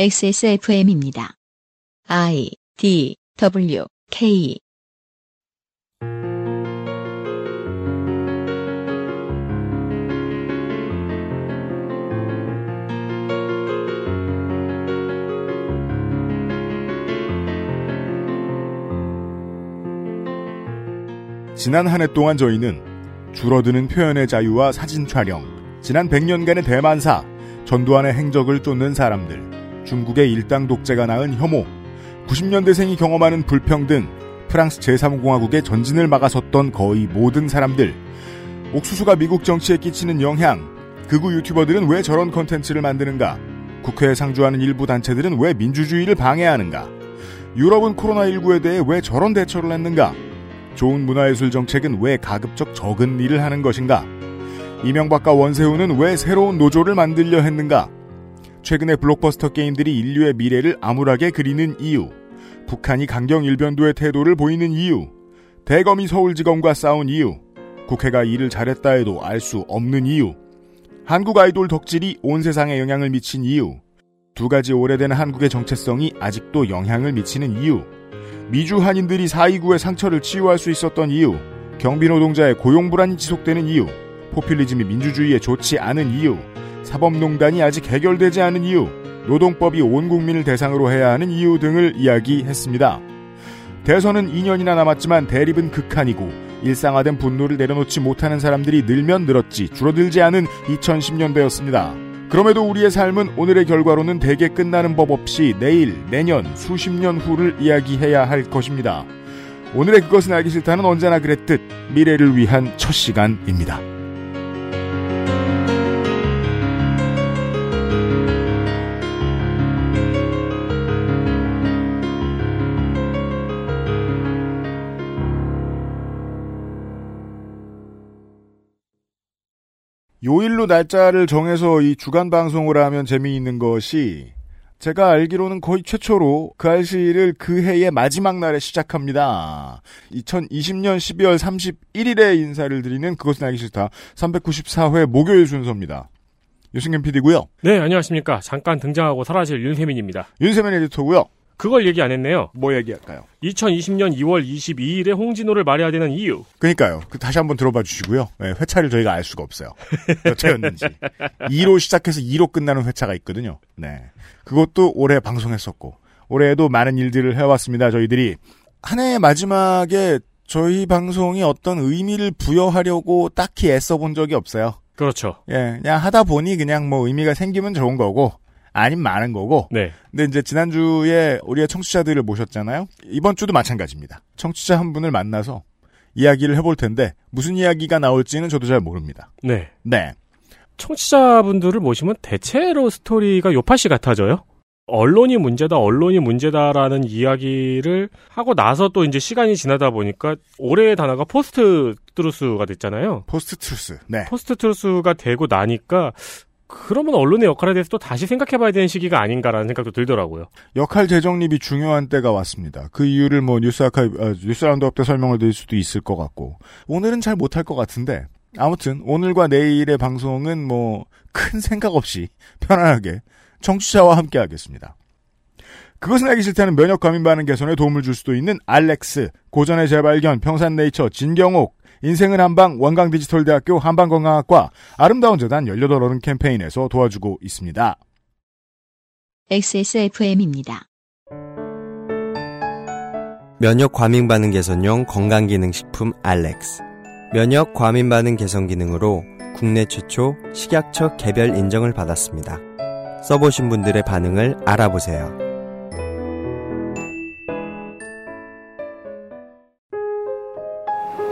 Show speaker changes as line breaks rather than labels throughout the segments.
XSFM입니다. I D W K
지난 한 해 동안 저희는 줄어드는 표현의 자유와 사진 촬영, 지난 100년간의 대만사, 전두환의 행적을 쫓는 사람들, 중국의 일당 독재가 낳은 혐오, 90년대생이 경험하는 불평등, 프랑스 제3공화국의 전진을 막아섰던 거의 모든 사람들, 옥수수가 미국 정치에 끼치는 영향, 극우 유튜버들은 왜 저런 컨텐츠를 만드는가, 국회에 상주하는 일부 단체들은 왜 민주주의를 방해하는가, 유럽은 코로나19에 대해 왜 저런 대처를 했는가, 좋은 문화예술 정책은 왜 가급적 적은 일을 하는 것인가? 이명박과 원세훈은 왜 새로운 노조를 만들려 했는가? 최근에 블록버스터 게임들이 인류의 미래를 암울하게 그리는 이유. 북한이 강경 일변도의 태도를 보이는 이유. 대검이 서울지검과 싸운 이유. 국회가 일을 잘했다 해도 알 수 없는 이유. 한국 아이돌 덕질이 온 세상에 영향을 미친 이유. 두 가지 오래된 한국의 정체성이 아직도 영향을 미치는 이유. 미주 한인들이 4.29의 상처를 치유할 수 있었던 이유, 경비 노동자의 고용 불안이 지속되는 이유, 포퓰리즘이 민주주의에 좋지 않은 이유, 사법농단이 아직 해결되지 않은 이유, 노동법이 온 국민을 대상으로 해야 하는 이유 등을 이야기했습니다. 대선은 2년이나 남았지만 대립은 극한이고 일상화된 분노를 내려놓지 못하는 사람들이 늘면 늘었지 줄어들지 않은 2010년대였습니다. 그럼에도 우리의 삶은 오늘의 결과로는 대개 끝나는 법 없이 내일, 내년, 수십 년 후를 이야기해야 할 것입니다. 오늘의 그것은 알기 싫다는 언제나 그랬듯 미래를 위한 첫 시간입니다. 요일로 날짜를 정해서 이 주간 방송을 하면 재미있는 것이 제가 알기로는 거의 최초로 그 알씨를 그 해의 마지막 날에 시작합니다. 2020년 12월 31일에 인사를 드리는 그것은 알기 싫다 394회 목요일 순서입니다. 유승균 PD고요.
네, 안녕하십니까. 잠깐 등장하고 사라질 윤세민입니다.
윤세민 에디터고요.
그걸 얘기 안 했네요.
뭐 얘기할까요?
2020년 2월 22일에 홍진호를 말해야 되는 이유.
그러니까요. 그 다시 한번 들어봐 주시고요. 네, 회차를 저희가 알 수가 없어요. 몇 회였는지. 2로 시작해서 2로 끝나는 회차가 있거든요. 네. 그것도 올해 방송했었고 올해에도 많은 일들을 해왔습니다. 저희들이 한 해의 마지막에 저희 방송이 어떤 의미를 부여하려고 딱히 애써 본 적이 없어요.
그렇죠.
예, 그냥 하다 보니 그냥 뭐 의미가 생기면 좋은 거고 아님 많은 거고.
네.
근데 이제 지난주에 우리의 청취자들을 모셨잖아요. 이번 주도 마찬가지입니다. 청취자 한 분을 만나서 이야기를 해볼 텐데 무슨 이야기가 나올지는 저도 잘 모릅니다.
네.
네.
청취자분들을 모시면 대체로 스토리가 요파시 같아져요. 언론이 문제다, 언론이 문제다라는 이야기를 하고 나서 또 이제 시간이 지나다 보니까 올해의 단어가 post truth가 됐잖아요.
post truth. 네.
post truth가 되고 나니까 그러면 언론의 역할에 대해서 또 다시 생각해봐야 되는 시기가 아닌가라는 생각도 들더라고요.
역할 재정립이 중요한 때가 왔습니다. 그 이유를 뭐 뉴스 아카이브, 아, 뉴스 roundup 때 설명을 드릴 수도 있을 것 같고 오늘은 잘 못할 것 같은데 아무튼 오늘과 내일의 방송은 뭐 큰 생각 없이 편안하게 청취자와 함께 하겠습니다. 그것은 알기 싫다는 면역 과민 반응 개선에 도움을 줄 수도 있는 알렉스, 고전의 재발견, 평산네이처, 진경옥, 인생은 한방, 원광디지털대학교 한방건강학과, 아름다운 재단 18어른 캠페인에서 도와주고 있습니다.
XSFM입니다.
면역 과민 반응 개선용 건강기능식품 알렉스. 면역 과민 반응 개선 기능으로 국내 최초 식약처 개별 인정을 받았습니다. 써보신 분들의 반응을 알아보세요.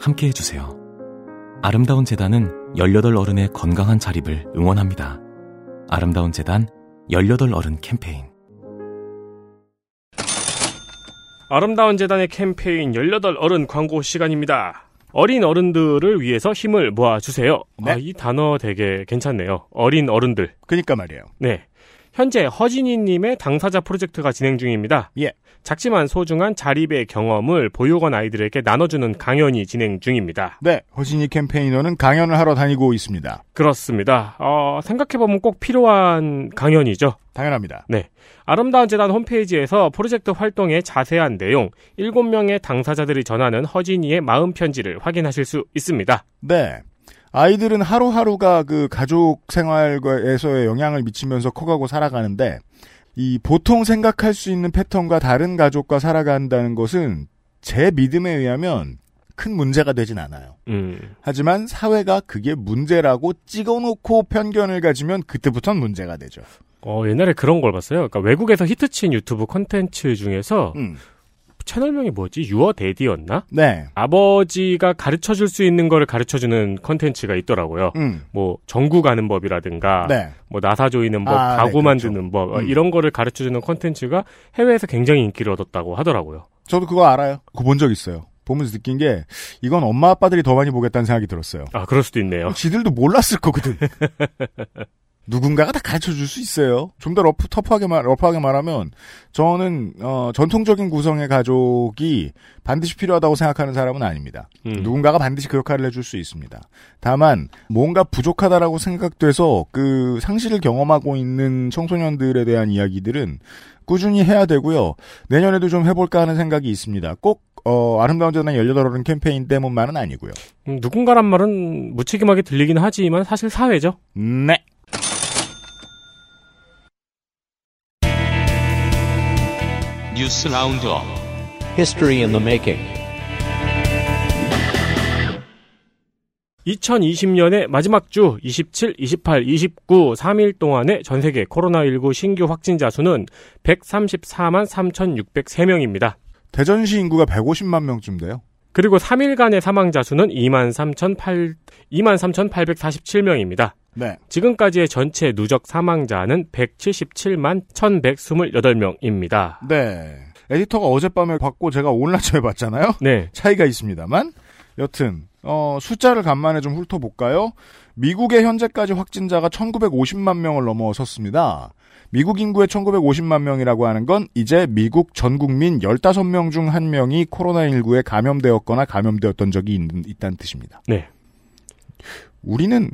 함께 해주세요. 아름다운 재단은 18 어른의 건강한 자립을 응원합니다. 아름다운 재단 18 어른 캠페인
아름다운 재단의 캠페인 18 어른 광고 시간입니다. 어린 어른들을 위해서 힘을 모아주세요.
네.
아, 이 단어 되게 괜찮네요. 어린 어른들.
그니까 말이에요.
네. 현재 허진이님의 당사자 프로젝트가 진행 중입니다.
예.
작지만 소중한 자립의 경험을 보육원 아이들에게 나눠주는 강연이 진행 중입니다.
네, 허진이 캠페이너는 강연을 하러 다니고 있습니다.
그렇습니다. 어, 생각해보면 꼭 필요한 강연이죠.
당연합니다.
네. 아름다운 재단 홈페이지에서 프로젝트 활동의 자세한 내용, 7명의 당사자들이 전하는 허진이의 마음 편지를 확인하실 수 있습니다.
네. 아이들은 하루하루가 그 가족 생활에서의 영향을 미치면서 커가고 살아가는데, 이 보통 생각할 수 있는 패턴과 다른 가족과 살아간다는 것은 제 믿음에 의하면 큰 문제가 되진 않아요.
음,
하지만 사회가 그게 문제라고 찍어놓고 편견을 가지면 그때부터는 문제가 되죠.
어, 옛날에 그런 걸 봤어요. 그러니까 외국에서 히트친 유튜브 콘텐츠 중에서
음.
채널명이 뭐지? 유어 데디였나?
네.
아버지가 가르쳐 줄 수 있는 거를 가르쳐 주는 콘텐츠가 있더라고요.
음.
뭐 전구 가는 법이라든가
네.
뭐 나사 조이는 법,
아,
가구
네, 그렇죠.
만드는 법 어,
음.
이런 거를 가르쳐 주는 콘텐츠가 해외에서 굉장히 인기를 얻었다고 하더라고요.
저도 그거 알아요. 그거 본 적 있어요. 보면서 느낀 게 이건 엄마 아빠들이 더 많이 보겠다는 생각이 들었어요.
아, 그럴 수도 있네요.
지들도 몰랐을 거거든. 누군가가 다 가르쳐 줄 수 있어요. 좀 더 러프, 터프하게 말, 러프하게 말하면, 저는, 어, 전통적인 구성의 가족이 반드시 필요하다고 생각하는 사람은 아닙니다.
음.
누군가가 반드시 그 역할을 해줄 수 있습니다. 다만, 뭔가 부족하다라고 생각돼서 그 상실을 경험하고 있는 청소년들에 대한 이야기들은 꾸준히 해야 되고요. 내년에도 좀 해볼까 하는 생각이 있습니다. 꼭, 어, 아름다운 재단 18어른 캠페인 때문만은 아니고요.
음, 누군가란 말은 무책임하게 들리긴 하지만 사실 사회죠.
네.
뉴스 roundup
History in the making.
2020년의 마지막 주 27, 28, 29, 3일 동안의 전 세계 코로나19 신규 확진자 수는 134만 3,603명입니다.
대전시 인구가 150만 명쯤 돼요.
그리고 3일간의 사망자 수는 2만 3,800 2만 3,847명입니다.
네.
지금까지의 전체 누적 사망자는 177만 1,128명입니다.
네. 에디터가 어젯밤에 받고 제가 오늘 아침에 봤잖아요.
네.
차이가 있습니다만 여튼 어, 숫자를 간만에 좀 훑어볼까요? 미국의 현재까지 확진자가 1950만 명을 넘어섰습니다. 미국 인구의 1950만 명이라고 하는 건 이제 미국 전 국민 15명 중 1명이 코로나19에 감염되었거나 감염되었던 적이 있, 있다는 뜻입니다.
네.
우리는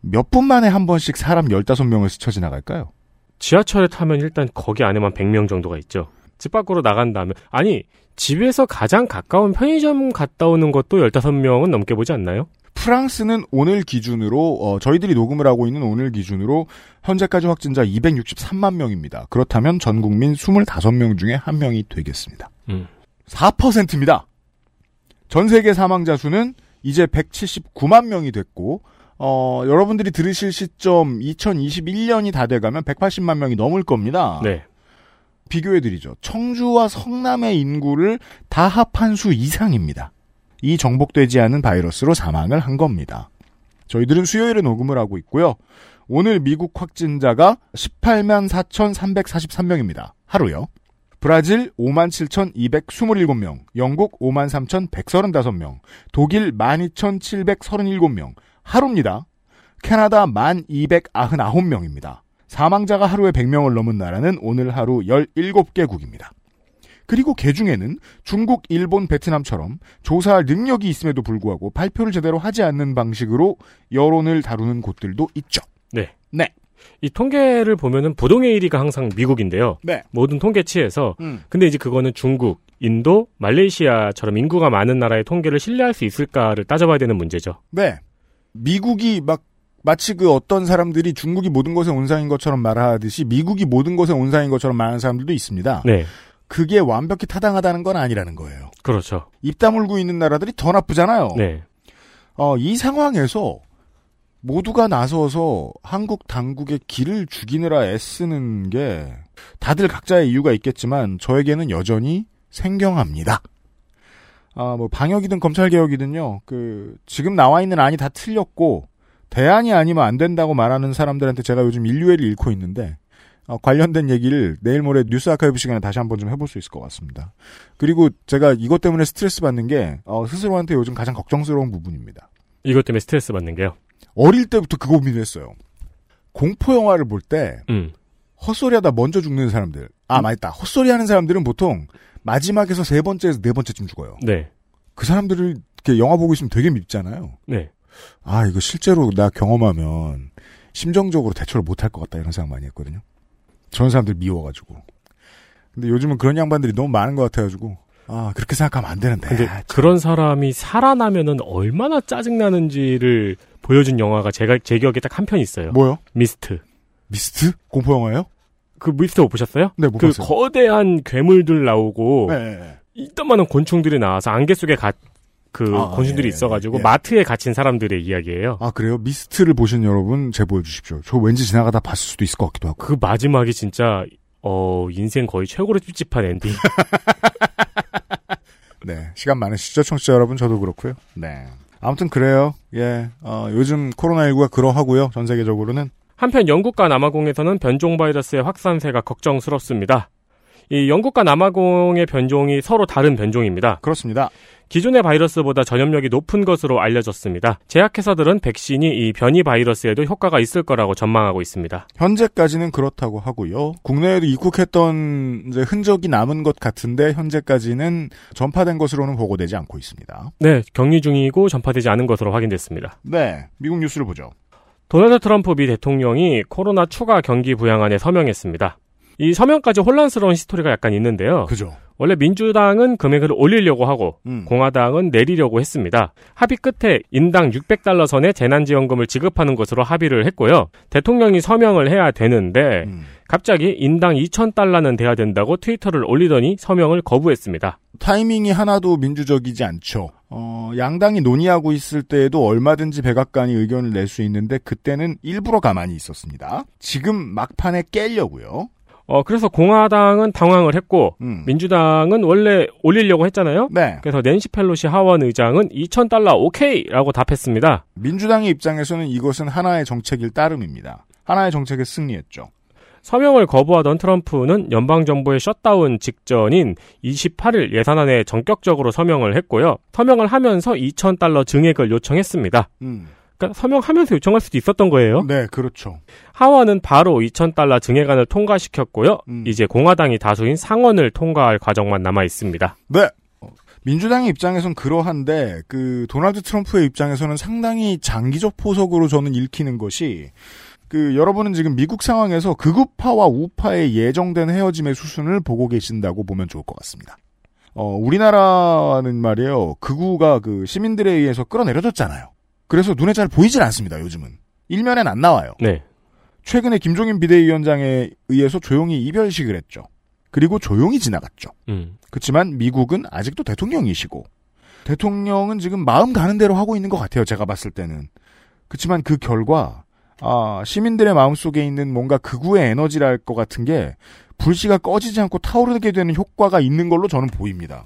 몇 분 만에 한 번씩 사람 15명을 스쳐 지나갈까요?
지하철에 타면 일단 거기 안에만 100명 정도가 있죠. 집 밖으로 나간 다음에 아니 집에서 가장 가까운 편의점 갔다 오는 것도 15명은 넘게 보지 않나요?
프랑스는 오늘 기준으로 어, 저희들이 녹음을 하고 있는 오늘 기준으로 현재까지 확진자 263만 명입니다. 그렇다면 전 국민 25명 중에 한 명이 되겠습니다.
음.
4%입니다. 전 세계 사망자 수는 이제 179만 명이 됐고 어, 여러분들이 들으실 시점 2021년이 다 돼가면 180만 명이 넘을 겁니다.
네.
비교해드리죠. 청주와 성남의 인구를 다 합한 수 이상입니다. 이 정복되지 않은 바이러스로 사망을 한 겁니다. 저희들은 수요일에 녹음을 하고 있고요. 오늘 미국 확진자가 18만 4,343명입니다. 하루요. 브라질 5만 7,227명, 영국 5만 3,135명, 독일 12,737명, 하루입니다. 캐나다 1만 299명입니다. 사망자가 하루에 100명을 넘은 나라는 오늘 하루 17개국입니다. 그리고 개 중에는 중국, 일본, 베트남처럼 조사할 능력이 있음에도 불구하고 발표를 제대로 하지 않는 방식으로 여론을 다루는 곳들도 있죠.
네.
네.
이 통계를 보면은 부동의 1위가 항상 미국인데요.
네.
모든 통계치에서
음.
근데 이제 그거는 중국, 인도, 말레이시아처럼 인구가 많은 나라의 통계를 신뢰할 수 있을까를 따져봐야 되는 문제죠.
네. 미국이 막 마치 그 어떤 사람들이 중국이 모든 것의 온상인 것처럼 말하듯이 미국이 모든 것의 온상인 것처럼 말하는 사람들도 있습니다.
네.
그게 완벽히 타당하다는 건 아니라는 거예요.
그렇죠.
입 다물고 있는 나라들이 더 나쁘잖아요.
네.
어, 이 상황에서 모두가 나서서 한국 당국의 길을 죽이느라 애쓰는 게 다들 각자의 이유가 있겠지만 저에게는 여전히 생경합니다. 아, 뭐 방역이든 검찰 개혁이든요. 그 지금 나와 있는 안이 다 틀렸고 대안이 아니면 안 된다고 말하는 사람들한테 제가 요즘 인류애를 잃고 있는데 어, 관련된 얘기를 내일 모레 뉴스 아카이브 시간에 다시 한번 좀 해볼 수 있을 것 같습니다. 그리고 제가 이것 때문에 스트레스 받는 게 어, 스스로한테 요즘 가장 걱정스러운 부분입니다.
이것 때문에 스트레스 받는 게요.
어릴 때부터 그 고민을 했어요. 공포 영화를 볼때
음.
헛소리하다 먼저 죽는 사람들. 아, 맞다. 헛소리하는 사람들은 보통 마지막에서 세 번째에서 네 번째쯤 죽어요.
네.
그 사람들을 이렇게 영화 보고 있으면 되게 밉잖아요.
네.
아, 이거 실제로 나 경험하면 심정적으로 대처를 못할 것 같다 이런 생각 많이 했거든요. 저런 사람들 미워가지고. 근데 요즘은 그런 양반들이 너무 많은 것 같아가지고 아 그렇게 생각하면 안 되는데.
근데 그런 사람이 살아나면은 얼마나 짜증 나는지를 보여준 영화가 제가 제 기억에 딱 한 편 있어요.
뭐요?
미스트.
미스트? 공포 영화예요?
그 미스트 못 보셨어요?
네, 못
그
봤어요.
거대한 괴물들 나오고
네, 네, 네.
이딴만한 곤충들이 나와서 안개 속에 가, 그
아,
곤충들이
예,
있어가지고
예.
마트에 갇힌 사람들의 이야기예요.
아 그래요? 미스트를 보신 여러분 제보해 주십시오. 저 왠지 지나가다 봤을 수도 있을 것 같기도 하고.
그 마지막이 진짜 어 인생 거의 최고로 찝찝한 엔딩.
네, 시간 많으시죠, 청취자 여러분? 저도 그렇고요. 네. 아무튼 그래요. 예, 어, 요즘 코로나 19가 그러하고요. 전 세계적으로는.
한편 영국과 남아공에서는 변종 바이러스의 확산세가 걱정스럽습니다. 이 영국과 남아공의 변종이 서로 다른 변종입니다.
그렇습니다.
기존의 바이러스보다 전염력이 높은 것으로 알려졌습니다. 제약회사들은 백신이 이 변이 바이러스에도 효과가 있을 거라고 전망하고 있습니다.
현재까지는 그렇다고 하고요. 국내에도 입국했던 흔적이 남은 것 같은데 현재까지는 전파된 것으로는 보고되지 않고 있습니다.
네, 격리 중이고 전파되지 않은 것으로 확인됐습니다.
네, 미국 뉴스를 보죠.
도널드 트럼프 미 대통령이 코로나 추가 경기 부양안에 서명했습니다. 이 서명까지 혼란스러운 history가 약간 있는데요.
그죠.
원래 민주당은 금액을 올리려고 하고
음.
공화당은 내리려고 했습니다. 합의 끝에 인당 600달러 선의 재난지원금을 지급하는 것으로 합의를 했고요. 대통령이 서명을 해야 되는데
음.
갑자기 인당 2,000달러는 돼야 된다고 트위터를 올리더니 서명을 거부했습니다.
타이밍이 하나도 민주적이지 않죠. 어, 양당이 논의하고 있을 때에도 얼마든지 백악관이 의견을 낼 수 있는데 그때는 일부러 가만히 있었습니다. 지금 막판에 깨려고요.
어, 그래서 공화당은 당황을 했고
음.
민주당은 원래 올리려고 했잖아요.
네.
그래서 낸시 펠로시 하원 의장은 2,000달러 오케이라고 답했습니다.
민주당의 입장에서는 이것은 하나의 정책일 따름입니다. 하나의 정책에 승리했죠.
서명을 거부하던 트럼프는 연방정부의 셧다운 직전인 28일 예산안에 전격적으로 서명을 했고요. 서명을 하면서 2,000달러 증액을 요청했습니다.
음.
그러니까 서명하면서 요청할 수도 있었던 거예요.
네, 그렇죠.
하원은 바로 2,000달러 증액안을 통과시켰고요.
음.
이제 공화당이 다수인 상원을 통과할 과정만 남아 있습니다.
네. 민주당의 입장에선 그러한데 그 도널드 트럼프의 입장에서는 상당히 장기적 포석으로 저는 읽히는 것이 그 여러분은 지금 미국 상황에서 극우파와 우파의 예정된 헤어짐의 수순을 보고 계신다고 보면 좋을 것 같습니다. 어, 우리나라는 말이에요. 극우가 그 시민들에 의해서 끌어내려졌잖아요. 그래서 눈에 잘 보이질 않습니다, 요즘은. 일면엔 안 나와요.
네.
최근에 김종인 비대위원장에 의해서 조용히 이별식을 했죠. 그리고 조용히 지나갔죠.
음.
그렇지만 미국은 아직도 대통령이시고 대통령은 지금 마음 가는 대로 하고 있는 것 같아요. 제가 봤을 때는. 그렇지만 그 결과 아, 시민들의 마음속에 있는 뭔가 극우의 에너지랄 것 같은 게 불씨가 꺼지지 않고 타오르게 되는 효과가 있는 걸로 저는 보입니다.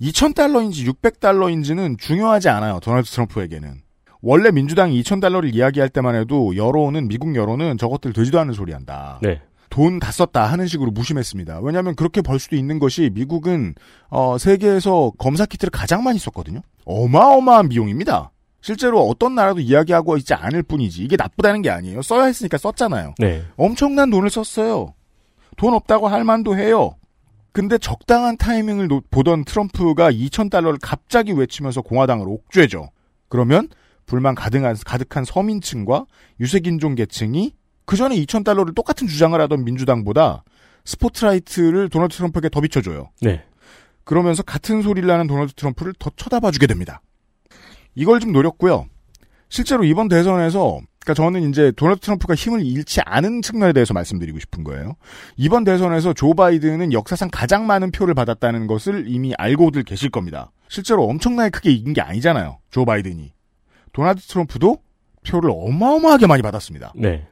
2,000달러인지 600달러인지는 중요하지 않아요. 도널드 트럼프에게는. 원래 민주당이 2,000달러를 이야기할 때만 해도 여론은 미국 여론은 저것들 되지도 않는 소리 한다.
네.
돈 다 썼다 하는 식으로 무심했습니다. 왜냐하면 그렇게 벌 수도 있는 것이 미국은 어, 세계에서 검사 키트를 가장 많이 썼거든요. 어마어마한 비용입니다. 실제로 어떤 나라도 이야기하고 있지 않을 뿐이지 이게 나쁘다는 게 아니에요. 써야 했으니까 썼잖아요.
네.
엄청난 돈을 썼어요. 돈 없다고 할 만도 해요. 근데 적당한 타이밍을 노- 보던 트럼프가 2,000달러를 갑자기 외치면서 공화당을 옥죄죠. 그러면 불만 가득한, 가득한 서민층과 유색인종 계층이 그 전에 2,000달러를 똑같은 주장을 하던 민주당보다 스포트라이트를 도널드 트럼프에게 더 비춰줘요.
네.
그러면서 같은 소리를 하는 도널드 트럼프를 더 쳐다봐주게 됩니다. 이걸 좀 노렸고요. 실제로 이번 대선에서 그러니까 저는 이제 도널드 트럼프가 힘을 잃지 않은 측면에 대해서 말씀드리고 싶은 거예요. 이번 대선에서 조 바이든은 역사상 가장 많은 표를 받았다는 것을 이미 알고들 계실 겁니다. 실제로 엄청나게 크게 이긴 게 아니잖아요. 조 바이든이. 도널드 트럼프도 표를 어마어마하게 많이 받았습니다.
네.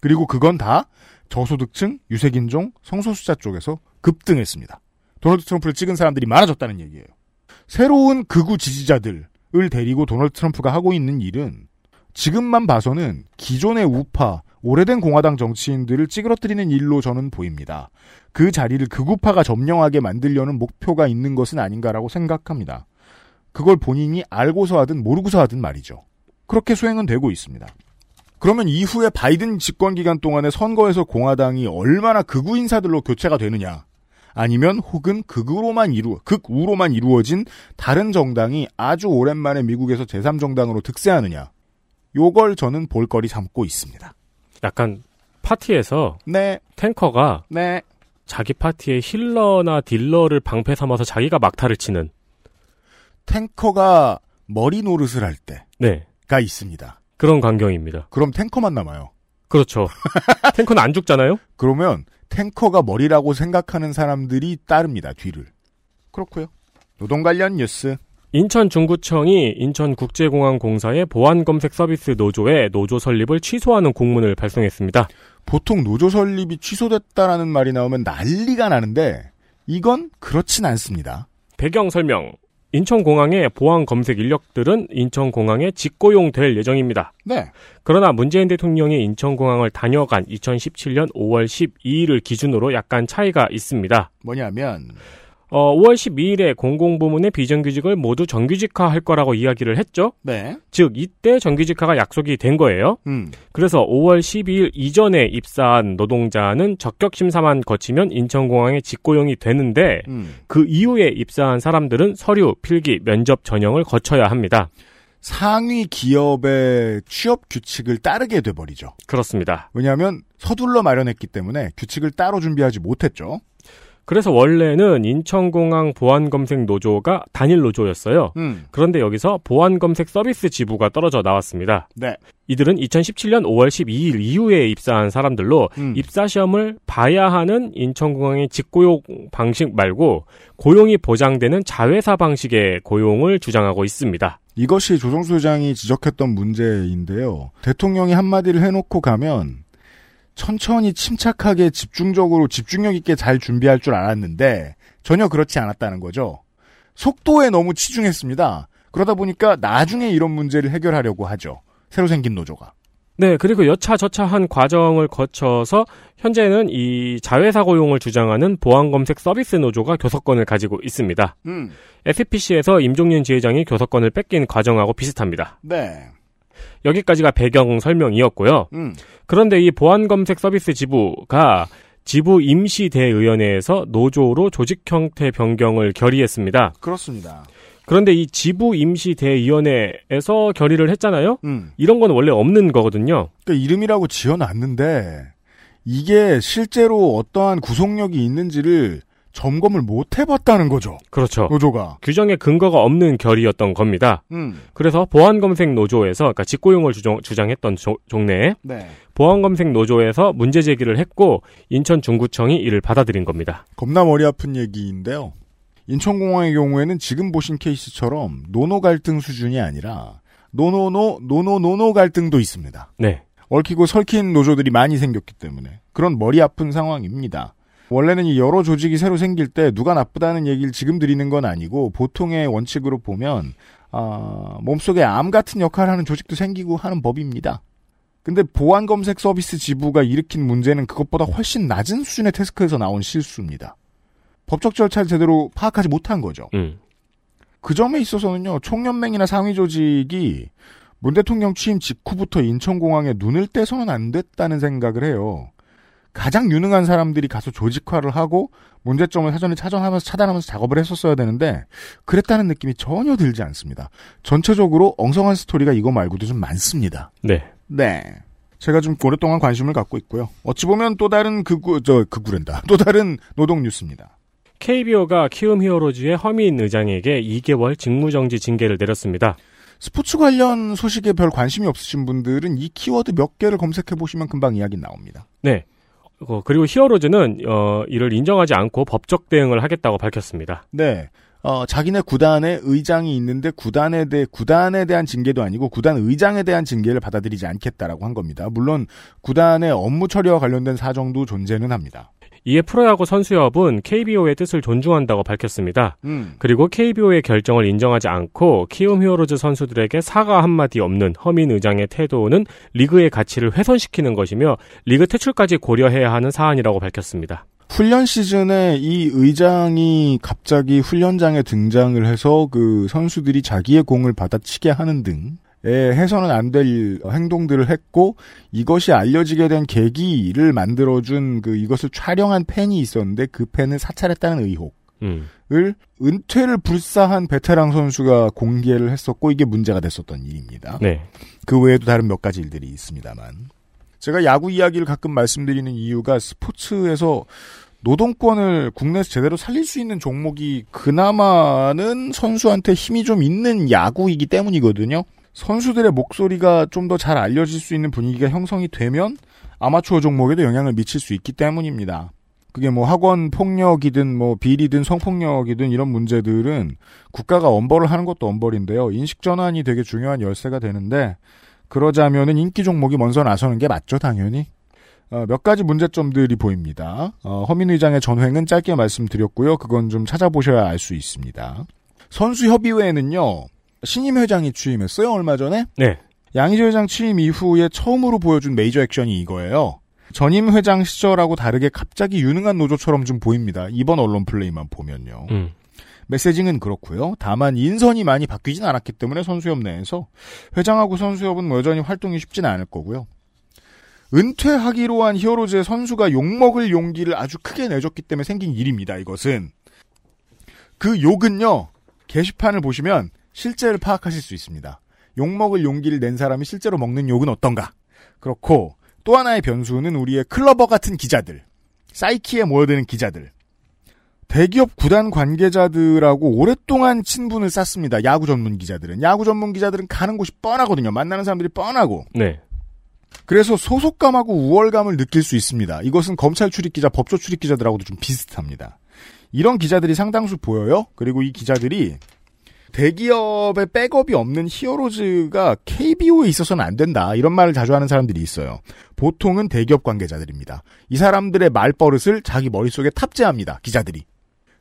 그리고 그건 다 저소득층, 유색인종, 성소수자 쪽에서 급등했습니다. 도널드 트럼프를 찍은 사람들이 많아졌다는 얘기예요. 새로운 극우 지지자들 을 데리고 도널드 트럼프가 하고 있는 일은 지금만 봐서는 기존의 우파 오래된 공화당 정치인들을 찌그러뜨리는 일로 저는 보입니다. 그 자리를 극우파가 점령하게 만들려는 목표가 있는 것은 아닌가라고 생각합니다. 그걸 본인이 알고서 하든 모르고서 하든 말이죠. 그렇게 수행은 되고 있습니다. 그러면 이후에 바이든 집권 기간 동안에 선거에서 공화당이 얼마나 극우 인사들로 교체가 되느냐? 아니면 혹은 극으로만 이루 극우로만 이루어진 다른 정당이 아주 오랜만에 미국에서 제3정당으로 득세하느냐? 요걸 저는 볼거리 삼고 있습니다.
약간 파티에서
네,
탱커가
네.
자기 파티의 힐러나 딜러를 방패 삼아서 자기가 막타를 치는
탱커가 머리 노릇을 할 때가
네
있습니다.
그런 광경입니다.
그럼 탱커만 남아요.
그렇죠. 탱커는 안 죽잖아요.
그러면 탱커가 머리라고 생각하는 사람들이 따릅니다. 뒤를. 그렇고요. 노동 관련 뉴스.
인천 중구청이 인천국제공항공사의 보안 검색 서비스 노조에 노조 설립을 취소하는 공문을 발송했습니다.
보통 노조 설립이 취소됐다라는 말이 나오면 난리가 나는데 이건 그렇진 않습니다.
배경 설명. 인천공항의 보안 검색 인력들은 인천공항에 직고용될 예정입니다.
네.
그러나 문재인 대통령이 인천공항을 다녀간 2017년 5월 12일을 기준으로 약간 차이가 있습니다.
뭐냐면
어, 5월 12일에 공공부문의 비정규직을 모두 정규직화할 거라고 이야기를 했죠.
네.
즉 이때 정규직화가 약속이 된 거예요.
음.
그래서 5월 12일 이전에 입사한 노동자는 적격 심사만 거치면 인천공항에 직고용이 되는데
음.
그 이후에 입사한 사람들은 서류, 필기, 면접 전형을 거쳐야 합니다.
상위 기업의 취업 규칙을 따르게 돼 버리죠.
그렇습니다.
왜냐하면 서둘러 마련했기 때문에 규칙을 따로 준비하지 못했죠.
그래서 원래는 인천공항 보안검색 노조가 단일 노조였어요.
음.
그런데 여기서 보안검색 서비스 지부가 떨어져 나왔습니다.
네.
이들은 2017년 5월 12일 이후에 입사한 사람들로
음.
입사 시험을 봐야 하는 인천공항의 직고용 방식 말고 고용이 보장되는 자회사 방식의 고용을 주장하고 있습니다.
이것이 조정수 회장이 지적했던 문제인데요. 대통령이 한마디를 해놓고 가면 천천히 침착하게 집중적으로 집중력 있게 잘 준비할 줄 알았는데 전혀 그렇지 않았다는 거죠. 속도에 너무 치중했습니다. 그러다 보니까 나중에 이런 문제를 해결하려고 하죠. 새로 생긴 노조가.
네, 그리고 여차저차한 과정을 거쳐서 현재는 이 자회사 고용을 주장하는 보안검색 서비스 노조가 교섭권을 가지고 있습니다.
음.
SPC에서 임종윤 지회장이 교섭권을 뺏긴 과정하고 비슷합니다.
네.
여기까지가 배경 설명이었고요.
음.
그런데 이 보안 검색 서비스 지부가 지부 임시대의원회에서 노조로 조직 형태 변경을 결의했습니다.
그렇습니다.
그런데 이 지부 임시대의원회에서 결의를 했잖아요.
음.
이런 건 원래 없는 거거든요.
그러니까 이름이라고 지어놨는데 이게 실제로 어떠한 구속력이 있는지를 점검을 못 해봤다는 거죠.
그렇죠.
노조가.
규정에 근거가 없는 결의였던 겁니다.
음.
그래서 보안검색 노조에서 그러니까 직고용을 주장, 조- 종래에
네.
보안검색 노조에서 문제 제기를 했고 인천 중구청이 이를 받아들인 겁니다.
겁나 머리 아픈 얘기인데요. 인천공항의 경우에는 지금 보신 케이스처럼 노노 갈등 수준이 아니라 노노노 노노노노 갈등도 있습니다.
네.
얽히고 설킨 노조들이 많이 생겼기 때문에 그런 머리 아픈 상황입니다. 원래는 이 여러 조직이 새로 생길 때 누가 나쁘다는 얘기를 지금 드리는 건 아니고 보통의 원칙으로 보면 아, 몸속에 암 같은 역할을 하는 조직도 생기고 하는 법입니다. 근데 보안 검색 서비스 지부가 일으킨 문제는 그것보다 훨씬 낮은 수준의 task에서 나온 실수입니다. 법적 절차를 제대로 파악하지 못한 거죠.
음.
그 점에 있어서는요, 총연맹이나 상위 조직이 문 대통령 취임 직후부터 인천공항에 눈을 떼서는 안 됐다는 생각을 해요. 가장 유능한 사람들이 가서 조직화를 하고 문제점을 사전에 차단하면서 차단하면서 작업을 했었어야 되는데 그랬다는 느낌이 전혀 들지 않습니다. 전체적으로 엉성한 스토리가 이거 말고도 좀 많습니다.
네.
네. 제가 좀 오랫동안 관심을 갖고 있고요. 어찌 보면 또 다른 극구, 저, 극구랜다. 또 다른 노동 뉴스입니다.
KBO가 키움 히어로즈의 허민 의장에게 2개월 직무정지 징계를 내렸습니다.
스포츠 관련 소식에 별 관심이 없으신 분들은 이 키워드 몇 개를 검색해 보시면 금방 이야기 나옵니다.
네. 어, 그리고 히어로즈는 어, 이를 인정하지 않고 법적 대응을 하겠다고 밝혔습니다.
네. 어, 자기네 구단에 의장이 있는데 구단에 대 구단에 대한 징계도 아니고 구단 의장에 대한 징계를 받아들이지 않겠다라고 한 겁니다. 물론 구단의 업무 처리와 관련된 사정도 존재는 합니다.
이에 프로야구 선수협은 KBO의 뜻을 존중한다고 밝혔습니다.
음.
그리고 KBO의 결정을 인정하지 않고 키움 히어로즈 선수들에게 사과 한마디 없는 허민 의장의 태도는 리그의 가치를 훼손시키는 것이며 리그 퇴출까지 고려해야 하는 사안이라고 밝혔습니다.
훈련 시즌에 이 의장이 갑자기 훈련장에 등장을 해서 그 선수들이 자기의 공을 받아치게 하는 등의 해서는 안 될 행동들을 했고 이것이 알려지게 된 계기를 만들어준 그 이것을 촬영한 팬이 있었는데 그 팬을 사찰했다는 의혹.
음.
을 은퇴를 불사한 베테랑 선수가 공개를 했었고 이게 문제가 됐었던 일입니다.
네.
그 외에도 다른 몇 가지 일들이 있습니다만 제가 야구 이야기를 가끔 말씀드리는 이유가 스포츠에서 노동권을 국내에서 제대로 살릴 수 있는 종목이 그나마는 선수한테 힘이 좀 있는 야구이기 때문이거든요. 선수들의 목소리가 좀 더 잘 알려질 수 있는 분위기가 형성이 되면 아마추어 종목에도 영향을 미칠 수 있기 때문입니다. 그게 뭐 학원 폭력이든 뭐 비리든 성폭력이든 이런 문제들은 국가가 엄벌을 하는 것도 엄벌인데요. 인식 전환이 되게 중요한 열쇠가 되는데 그러자면은 인기 종목이 먼저 나서는 게 맞죠, 당연히. 어, 몇 가지 문제점들이 보입니다. 어, 허민 의장의 전횡은 짧게 말씀드렸고요. 그건 좀 찾아보셔야 알 수 있습니다. 선수협의회에는요, 신임 회장이 취임했어요, 얼마 전에.
네.
양희조 회장 취임 이후에 처음으로 보여준 메이저 액션이 이거예요. 전임 회장 시절하고 다르게 갑자기 유능한 노조처럼 좀 보입니다. 이번 언론 플레이만 보면요.
음.
메시징은 그렇고요. 다만 인선이 많이 바뀌진 않았기 때문에 선수협 내에서 회장하고 선수협은 뭐 여전히 활동이 쉽지는 않을 거고요. 은퇴하기로 한 히어로즈의 선수가 욕먹을 용기를 아주 크게 내줬기 때문에 생긴 일입니다. 이것은 그 욕은요. 게시판을 보시면 실제를 파악하실 수 있습니다. 욕먹을 용기를 낸 사람이 실제로 먹는 욕은 어떤가? 그렇고 또 하나의 변수는 우리의 클러버 같은 기자들, 사이키에 모여드는 기자들, 대기업 구단 관계자들하고 오랫동안 친분을 쌓습니다. 야구 전문 기자들은. 야구 전문 기자들은 가는 곳이 뻔하거든요. 만나는 사람들이 뻔하고.
네.
그래서 소속감하고 우월감을 느낄 수 있습니다. 이것은 검찰 출입 기자, 법조 출입 기자들하고도 좀 비슷합니다. 이런 기자들이 상당수 보여요. 그리고 이 기자들이 대기업의 백업이 없는 히어로즈가 KBO에 있어서는 안 된다. 이런 말을 자주 하는 사람들이 있어요. 보통은 대기업 관계자들입니다. 이 사람들의 말버릇을 자기 머릿속에 탑재합니다. 기자들이.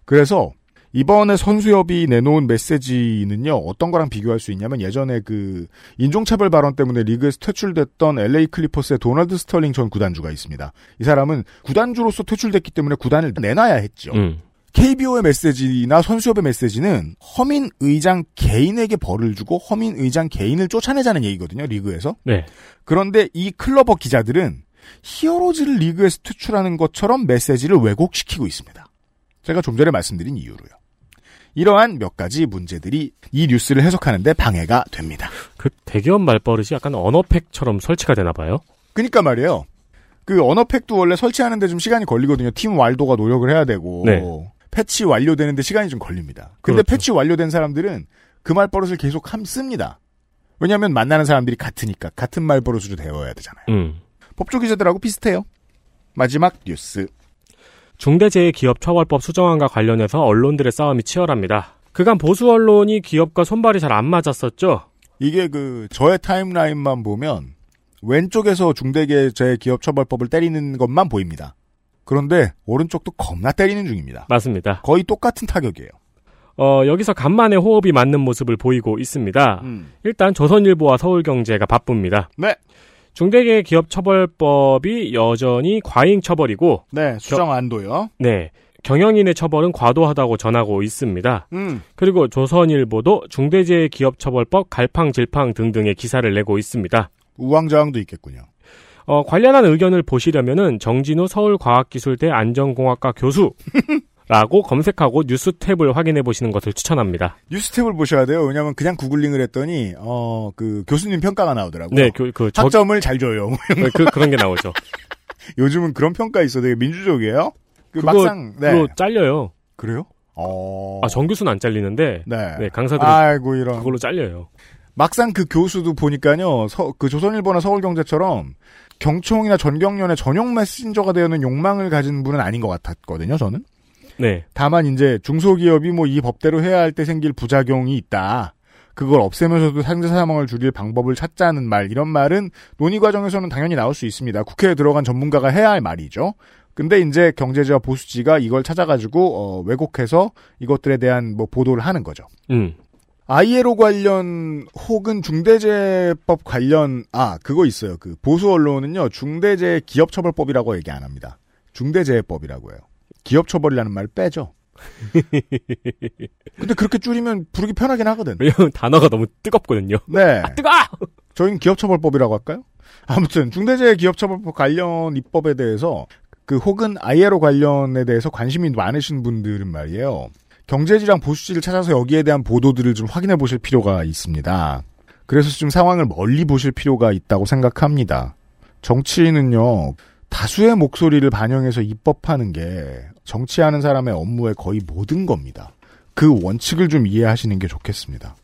그래서 이번에 선수협이 내놓은 메시지는요, 어떤 거랑 비교할 수 있냐면 예전에 그 인종차별 발언 때문에 리그에서 퇴출됐던 LA 클리퍼스의 도널드 스털링 전 구단주가 있습니다. 이 사람은 구단주로서 퇴출됐기 때문에 구단을 내놔야 했죠.
음.
KBO의 메시지나 선수협의 메시지는 허민 의장 개인에게 벌을 주고 허민 의장 개인을 쫓아내자는 얘기거든요, 리그에서.
네.
그런데 이 클러버 기자들은 히어로즈를 리그에서 퇴출하는 것처럼 메시지를 왜곡시키고 있습니다. 제가 좀 전에 말씀드린 이유로요. 이러한 몇 가지 문제들이 이 뉴스를 해석하는데 방해가 됩니다.
그 대기업 말버릇이 약간 언어팩처럼 설치가 되나 봐요.
그니까 말이에요. 그 언어팩도 원래 설치하는데 좀 시간이 걸리거든요. 팀 왈도가 노력을 해야 되고
네.
패치 완료되는데 시간이 좀 걸립니다. 근데
그렇죠.
패치 완료된 사람들은 그 말버릇을 계속 함 씁니다. 왜냐하면 만나는 사람들이 같으니까 같은 말버릇으로 대화해야 되잖아요.
음.
법조 기자들하고 비슷해요. 마지막 뉴스.
중대재해기업처벌법 수정안과 관련해서 언론들의 싸움이 치열합니다. 그간 보수 언론이 기업과 손발이 잘 안 맞았었죠.
이게 그 저의 타임라인만 보면 왼쪽에서 중대재해기업처벌법을 때리는 것만 보입니다. 그런데 오른쪽도 겁나 때리는 중입니다.
맞습니다.
거의 똑같은 타격이에요.
어, 여기서 간만에 호흡이 맞는 모습을 보이고 있습니다. 일단 조선일보와 서울경제가 바쁩니다.
네.
중대기업처벌법이 여전히 과잉 처벌이고,
네, 수정 안도요.
네. 경영인의 처벌은 과도하다고 전하고 있습니다.
음.
그리고 조선일보도 중대재해기업처벌법 갈팡질팡 등등의 기사를 내고 있습니다.
우왕좌왕도 있겠군요.
어, 관련한 의견을 보시려면은 정진우 서울과학기술대 안전공학과 교수 라고 검색하고 뉴스 탭을 확인해 보시는 것을 추천합니다.
뉴스 탭을 보셔야 돼요. 왜냐하면 그냥 구글링을 했더니 어 그 교수님 평가가 나오더라고요.
네, 그, 그, 저,
학점을 잘 줘요. 뭐 이런
그, 그런 게 나오죠.
요즘은 그런 평가 있어. 되게 민주적이에요. 그
그거,
막상 네.
그거 잘려요.
그래요? 어.
아, 정교수는 안 잘리는데,
네.
네, 강사들은
아이고 이런.
그걸로 잘려요.
막상 그 교수도 보니까요. 서- 그 조선일보나 서울경제처럼 경총이나 전경련의 전용 메신저가 되는 욕망을 가진 분은 아닌 것 같았거든요. 저는.
네.
다만 이제 중소기업이 뭐 이 법대로 해야 할 때 생길 부작용이 있다. 그걸 없애면서도 상대 사망을 줄일 방법을 찾자는 말 이런 말은 논의 과정에서는 당연히 나올 수 있습니다. 국회에 들어간 전문가가 해야 할 말이죠. 근데 이제 경제지와 보수지가 이걸 찾아가지고 어, 왜곡해서 이것들에 대한 뭐 보도를 하는 거죠.
음.
ILO 관련 혹은 중대재해법 관련 아 그거 있어요. 그 보수 언론은요 중대재해 기업처벌법이라고 얘기 안 합니다. 중대재해법이라고 해요. 기업처벌이라는 말 빼죠. 근데 그렇게 줄이면 부르기 편하긴 하거든.
왜냐면 단어가 너무 뜨겁거든요.
네.
아, 뜨거!
저희는 기업처벌법이라고 할까요? 아무튼 중대재해 기업처벌법 관련 입법에 대해서 그 혹은 ILO 관련에 대해서 관심이 많으신 분들은 말이에요. 경제지랑 보수지를 찾아서 여기에 대한 보도들을 좀 확인해 보실 필요가 있습니다. 그래서 좀 상황을 멀리 보실 필요가 있다고 생각합니다. 정치인은요, 다수의 목소리를 반영해서 입법하는 게 정치하는 사람의 업무의 거의 모든 겁니다. 그 원칙을 좀 이해하시는 게 좋겠습니다.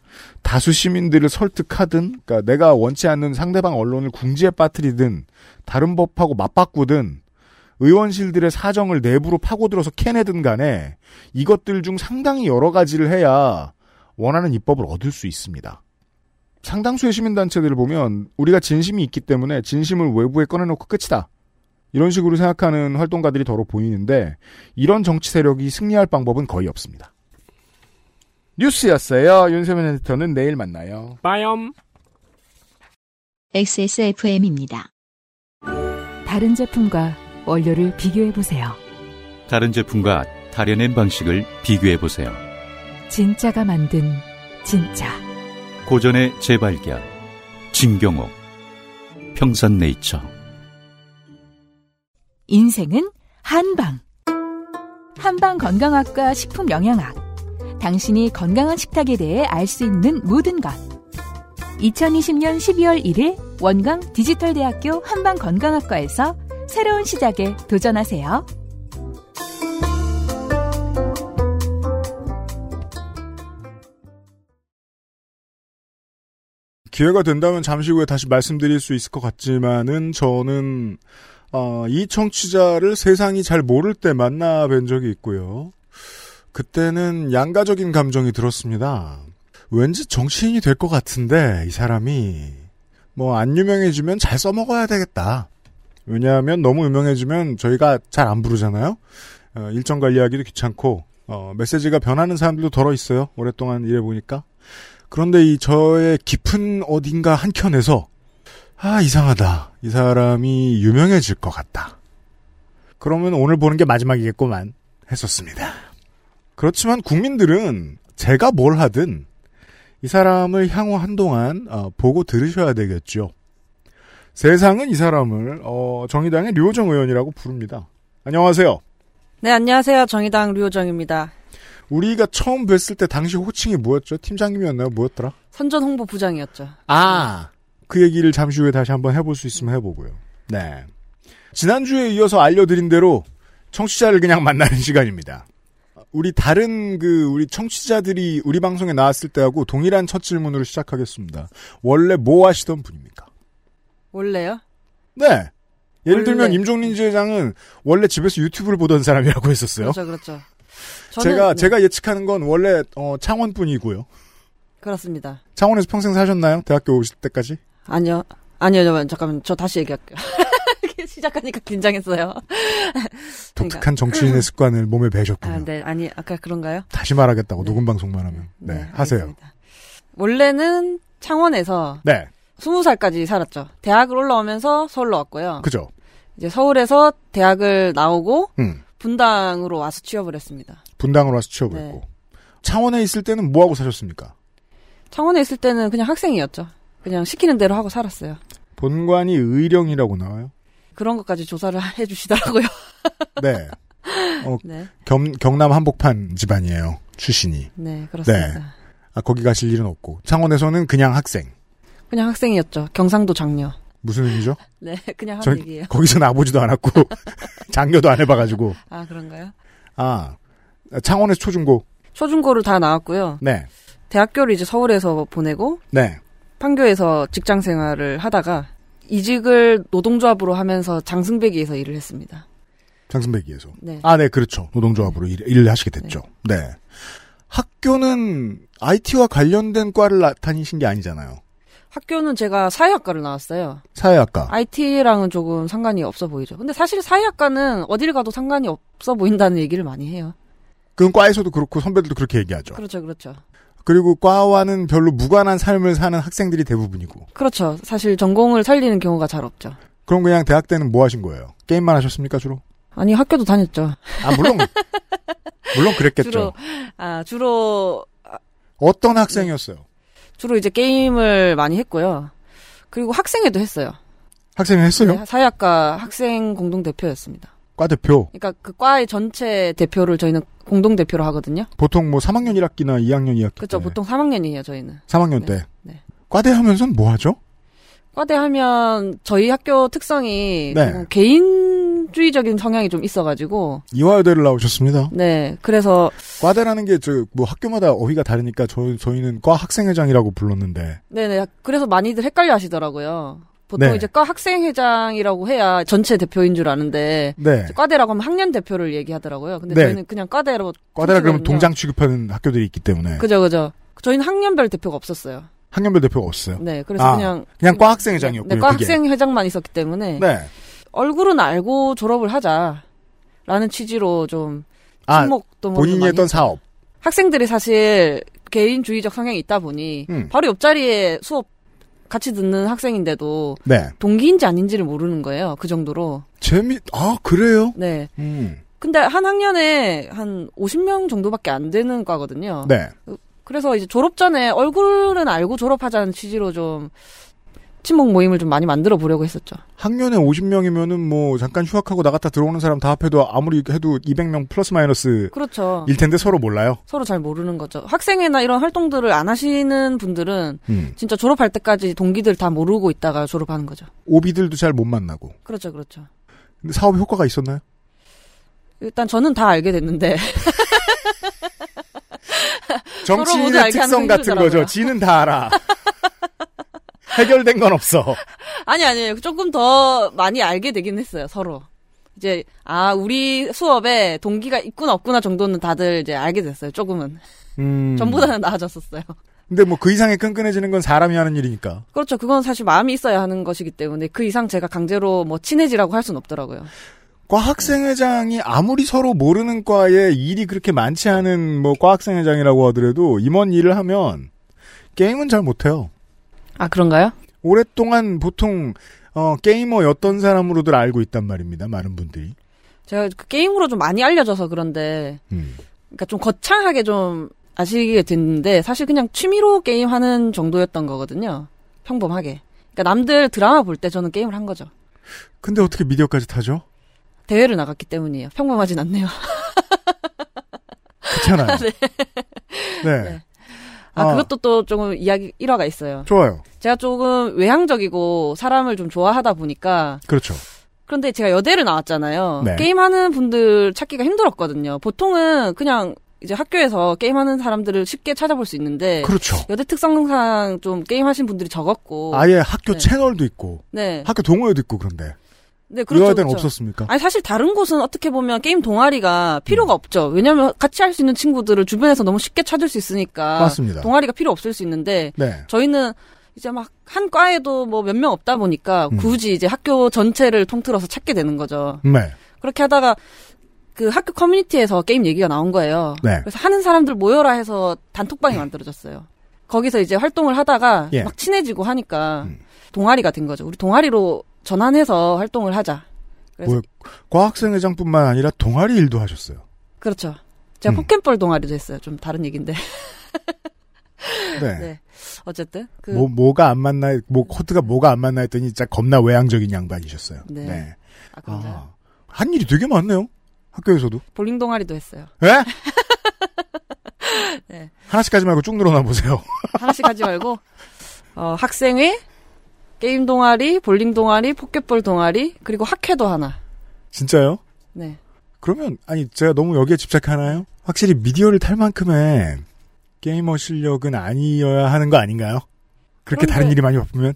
다수 시민들을 설득하든, 그러니까 내가 원치 않는 상대방 언론을 궁지에 빠뜨리든, 다른 법하고 맞바꾸든, 의원실들의 사정을 내부로 파고들어서 캐내든 간에 이것들 중 상당히 여러 가지를 해야 원하는 입법을 얻을 수 있습니다. 상당수의 시민단체들을 보면 우리가 진심이 있기 때문에 진심을 외부에 꺼내놓고 끝이다. 이런 식으로 생각하는 활동가들이 더러 보이는데 이런 정치 세력이 승리할 방법은 거의 없습니다. 뉴스였어요. 윤세민 에디터는 내일 만나요.
빠염.
XSFM입니다.
다른 제품과 원료를 비교해 보세요.
다른 제품과 다려낸 방식을 비교해 보세요.
진짜가 만든 진짜.
고전의 재발견. 진경옥. 평산네이처.
인생은 한방. 한방 건강학과 식품 영양학. 당신이 건강한 식탁에 대해 알 수 있는 모든 것. 2020년 12월 1일 원광 디지털대학교 한방 건강학과에서 새로운 시작에 도전하세요.
기회가 된다면 잠시 후에 다시 말씀드릴 수 있을 것 같지만은 저는 어, 이 청취자를 세상이 잘 모를 때 만나 뵌 적이 있고요. 그때는 양가적인 감정이 들었습니다. 왠지 정치인이 될 것 같은데 이 사람이 뭐 안 유명해지면 잘 써먹어야 되겠다. 왜냐하면 너무 유명해지면 저희가 잘 안 부르잖아요. 어, 일정 관리하기도 귀찮고 어, 메시지가 변하는 사람들도 덜어 있어요. 오랫동안 일해 보니까. 그런데 이 저의 깊은 어딘가 한 켠에서 아 이상하다. 이 사람이 유명해질 것 같다. 그러면 오늘 보는 게 마지막이겠구만 했었습니다. 그렇지만 국민들은 제가 뭘 하든 이 사람을 향후 한동안 어, 보고 들으셔야 되겠죠. 세상은 이 사람을 어, 정의당의 류호정 의원이라고 부릅니다. 안녕하세요.
네, 안녕하세요. 정의당 류호정입니다.
우리가 처음 뵀을 때 당시 호칭이 뭐였죠? 팀장님이었나요? 뭐였더라?
선전 홍보 부장이었죠.
아, 그 얘기를 잠시 후에 다시 한번 해볼 수 있으면 해보고요. 네. 지난주에 이어서 알려드린 대로 청취자를 그냥 만나는 시간입니다. 우리 다른 그 우리 청취자들이 우리 방송에 나왔을 때하고 동일한 첫 질문으로 시작하겠습니다. 원래 뭐 하시던 분입니까?
원래요?
네. 예를
원래.
들면 임종린 지회장은 원래 집에서 유튜브를 보던 사람이라고 했었어요.
그렇죠, 그렇죠.
제가
네,
제가 예측하는 건 원래 어, 창원 분이고요.
그렇습니다.
창원에서 평생 사셨나요? 대학교 오실 때까지?
아니요, 아니요, 잠깐만, 잠깐만, 저 다시 얘기할게요. 시작하니까 긴장했어요.
독특한 정치인의 습관을 몸에 배셨군요.
아, 네, 아니, 아까 그런가요?
다시 말하겠다고 녹음 방송만 하면. 네,
네,
하세요.
원래는 창원에서
네,
20살까지 살았죠. 대학을 올라오면서 서울로 왔고요.
그죠.
이제 서울에서 대학을 나오고
음,
분당으로 와서 취업을 했습니다.
분당으로 와서 취업을
네.
했고. 창원에 있을 때는 뭐 하고 사셨습니까?
창원에 있을 때는 그냥 학생이었죠. 그냥 시키는 대로 하고 살았어요.
본관이 의령이라고 나와요.
그런 것까지 조사를 해주시더라고요.
네. 어,
네.
겸, 경남 한복판 집안이에요. 출신이.
네, 그렇습니다.
네. 아, 거기 가실 일은 없고. 창원에서는 그냥 학생.
그냥 학생이었죠. 경상도 장녀.
무슨 의미죠?
네, 그냥
저,
하는 얘기예요.
거기서는 아버지도 안 왔고, 장녀도 안 해봐가지고.
아, 그런가요?
아, 창원에서 초중고.
초중고를 다 나왔고요.
네.
대학교를 이제 서울에서 보내고
네.
판교에서 직장 생활을 하다가 이직을 노동조합으로 하면서 장승배기에서 일을 했습니다.
장승배기에서.
네.
아, 네, 그렇죠. 노동조합으로 일, 일을 하시게 됐죠. 네. 학교는 IT와 관련된 과를 나- 다니신 게 아니잖아요.
학교는 제가 사회학과를 나왔어요.
사회학과.
IT랑은 조금 상관이 없어 보이죠. 근데 사실 사회학과는 어딜 가도 상관이 없어 보인다는 얘기를 많이 해요.
그건 과에서도 그렇고 선배들도 그렇게 얘기하죠.
그렇죠, 그렇죠.
그리고 과와는 별로 무관한 삶을 사는 학생들이 대부분이고.
그렇죠. 사실 전공을 살리는 경우가 잘 없죠.
그럼 그냥 대학 때는 뭐 하신 거예요? 게임만 하셨습니까 주로?
아니 학교도 다녔죠.
아 물론 물론 그랬겠죠.
주로 아 주로
어떤 학생이었어요?
주로 이제 게임을 많이 했고요. 그리고 학생회도 했어요.
학생회 했어요?
네, 사회학과 학생 공동 대표였습니다.
과 대표.
그러니까 그 과의 전체 대표를 저희는 공동 대표로 하거든요.
보통 뭐 3학년 1학기나 2학년 2학기
그렇죠.
때.
보통 3학년이에요, 저희는.
3학년
네,
때.
네.
과대 하면서는 뭐 하죠?
과대 하면 저희 학교 특성이
네.
조금 개인주의적인 성향이 좀 있어가지고
이화여대를 나오셨습니다.
네 그래서
과대라는 게 저 뭐 학교마다 어휘가 다르니까 저 저희는 과 학생회장이라고 불렀는데
네네 그래서 많이들 헷갈려 하시더라고요. 보통
네.
이제 과 학생회장이라고 해야 전체 대표인 줄 아는데
네.
과대라고 하면 학년 대표를 얘기하더라고요. 근데
네.
저희는 그냥 과대로
과대라 그러면. 동장 취급하는 학교들이 있기 때문에
그죠 그죠. 저희는 학년별 대표가 없었어요.
학년별 대표가 없어요.
네 그래서
아,
그냥
그냥 과 학생 회장이었군요.
네, 과
그게.
학생 회장만 있었기 때문에
네.
얼굴은 알고 졸업을 하자라는 취지로 좀
아,
친목도 뭐
본인이 했던
했죠.
사업.
학생들이 사실 개인주의적 성향이 있다 보니
음.
바로 옆자리에 수업 같이 듣는 학생인데도
네.
동기인지 아닌지를 모르는 거예요. 그 정도로.
재미 아 그래요?
네.
음.
근데 한 학년에 한 50명 정도밖에 안 되는 과거든요.
네.
그래서 이제 졸업 전에 얼굴은 알고 졸업하자는 취지로 좀 친목 모임을 좀 많이 만들어 보려고 했었죠.
학년에 50명이면은 뭐 잠깐 휴학하고 나갔다 들어오는 사람 다 합해도 아무리 해도 200명 플러스 마이너스
그렇죠.
일 텐데 서로 몰라요.
서로 잘 모르는 거죠. 학생회나 이런 활동들을 안 하시는 분들은
음.
진짜 졸업할 때까지 동기들 다 모르고 있다가 졸업하는 거죠.
오비들도 잘 못 만나고.
그렇죠, 그렇죠.
근데 사업 효과가 있었나요?
일단 저는 다 알게 됐는데
정치인의 특성
거
같은
힘들더라고요.
거죠. 지는 다 알아. 해결된 건 없어.
아니 아니에요. 조금 더 많이 알게 되긴 했어요. 서로. 이제 아 우리 수업에 동기가 있구나 없구나 정도는 다들 이제 알게 됐어요. 조금은
음.
전보다는 나아졌었어요.
근데 뭐 그 이상의 끈끈해지는 건 사람이 하는 일이니까.
그렇죠. 그건 사실 마음이 있어야 하는 것이기 때문에 그 이상 제가 강제로 뭐 친해지라고 할 수는 없더라고요.
과 학생회장이 아무리 서로 모르는 과에 일이 그렇게 많지 않은 뭐 과 학생회장이라고 하더라도 임원 일을 하면 게임은 잘 못해요.
아 그런가요?
오랫동안 보통 어, 게이머였던 사람으로들 알고 있단 말입니다. 많은 분들이.
제가 그 게임으로 좀 많이 알려져서 그런데
음.
그러니까 좀 거창하게 좀 아시게 됐는데 사실 그냥 취미로 게임하는 정도였던 거거든요. 평범하게. 그러니까 남들 드라마 볼 때 저는 게임을 한 거죠.
근데 어떻게 미디어까지 타죠?
대회를 나갔기 때문이에요. 평범하진 않네요.
그렇잖아요.
네.
네.
아,
아.
그것도 또 조금 이야기 일화가 있어요.
좋아요.
제가 조금 외향적이고 사람을 좀 좋아하다 보니까
그렇죠.
그런데 제가 여대를 나왔잖아요.
네.
게임하는 분들 찾기가 힘들었거든요. 보통은 그냥 이제 학교에서 게임하는 사람들을 쉽게 찾아볼 수 있는데
그렇죠.
여대 특성상 좀 게임하신 분들이 적었고
아예 학교
네.
채널도 있고
네.
학교 동호회도 있고 그런데
네, 그렇죠.
이화여대는
그렇죠.
없었습니까?
아니 사실 다른 곳은 어떻게 보면 게임 동아리가 필요가
음.
없죠. 왜냐하면 같이 할 수 있는 친구들을 주변에서 너무 쉽게 찾을 수 있으니까
맞습니다.
동아리가 필요 없을 수 있는데
네.
저희는 이제 막 한 과에도 뭐 몇 명 없다 보니까
음.
굳이 이제 학교 전체를 통틀어서 찾게 되는 거죠.
네.
그렇게 하다가 그 학교 커뮤니티에서 게임 얘기가 나온 거예요.
네.
그래서 하는 사람들 모여라 해서 단톡방이 만들어졌어요. 거기서 이제 활동을 하다가
예.
막 친해지고 하니까
음.
동아리가 된 거죠. 우리 동아리로 전환해서 활동을 하자.
뭐, 과학생회장뿐만 아니라 동아리 일도 하셨어요.
그렇죠. 제가
음.
포켓볼 동아리도 했어요. 좀 다른 얘기인데.
네.
네. 어쨌든 그
뭐 뭐가 안 맞나 뭐 코드가 뭐가 안 맞나 했더니 진짜 겁나 외향적인 양반이셨어요.
네. 아, 그런가요?
아, 한 일이 되게 많네요. 학교에서도.
볼링 동아리도 했어요.
예?
네.
하나씩 하지 말고 쭉 늘어나 보세요.
하나씩 하지 말고 어, 학생회, 게임 동아리, 볼링 동아리, 포켓볼 동아리, 그리고 학회도 하나.
진짜요?
네.
그러면 아니 제가 너무 여기에 집착하나요? 확실히 미디어를 탈 만큼의 게이머 실력은 아니어야 하는 거 아닌가요? 그렇게
그런데-
다른 일이 많이 바쁘면?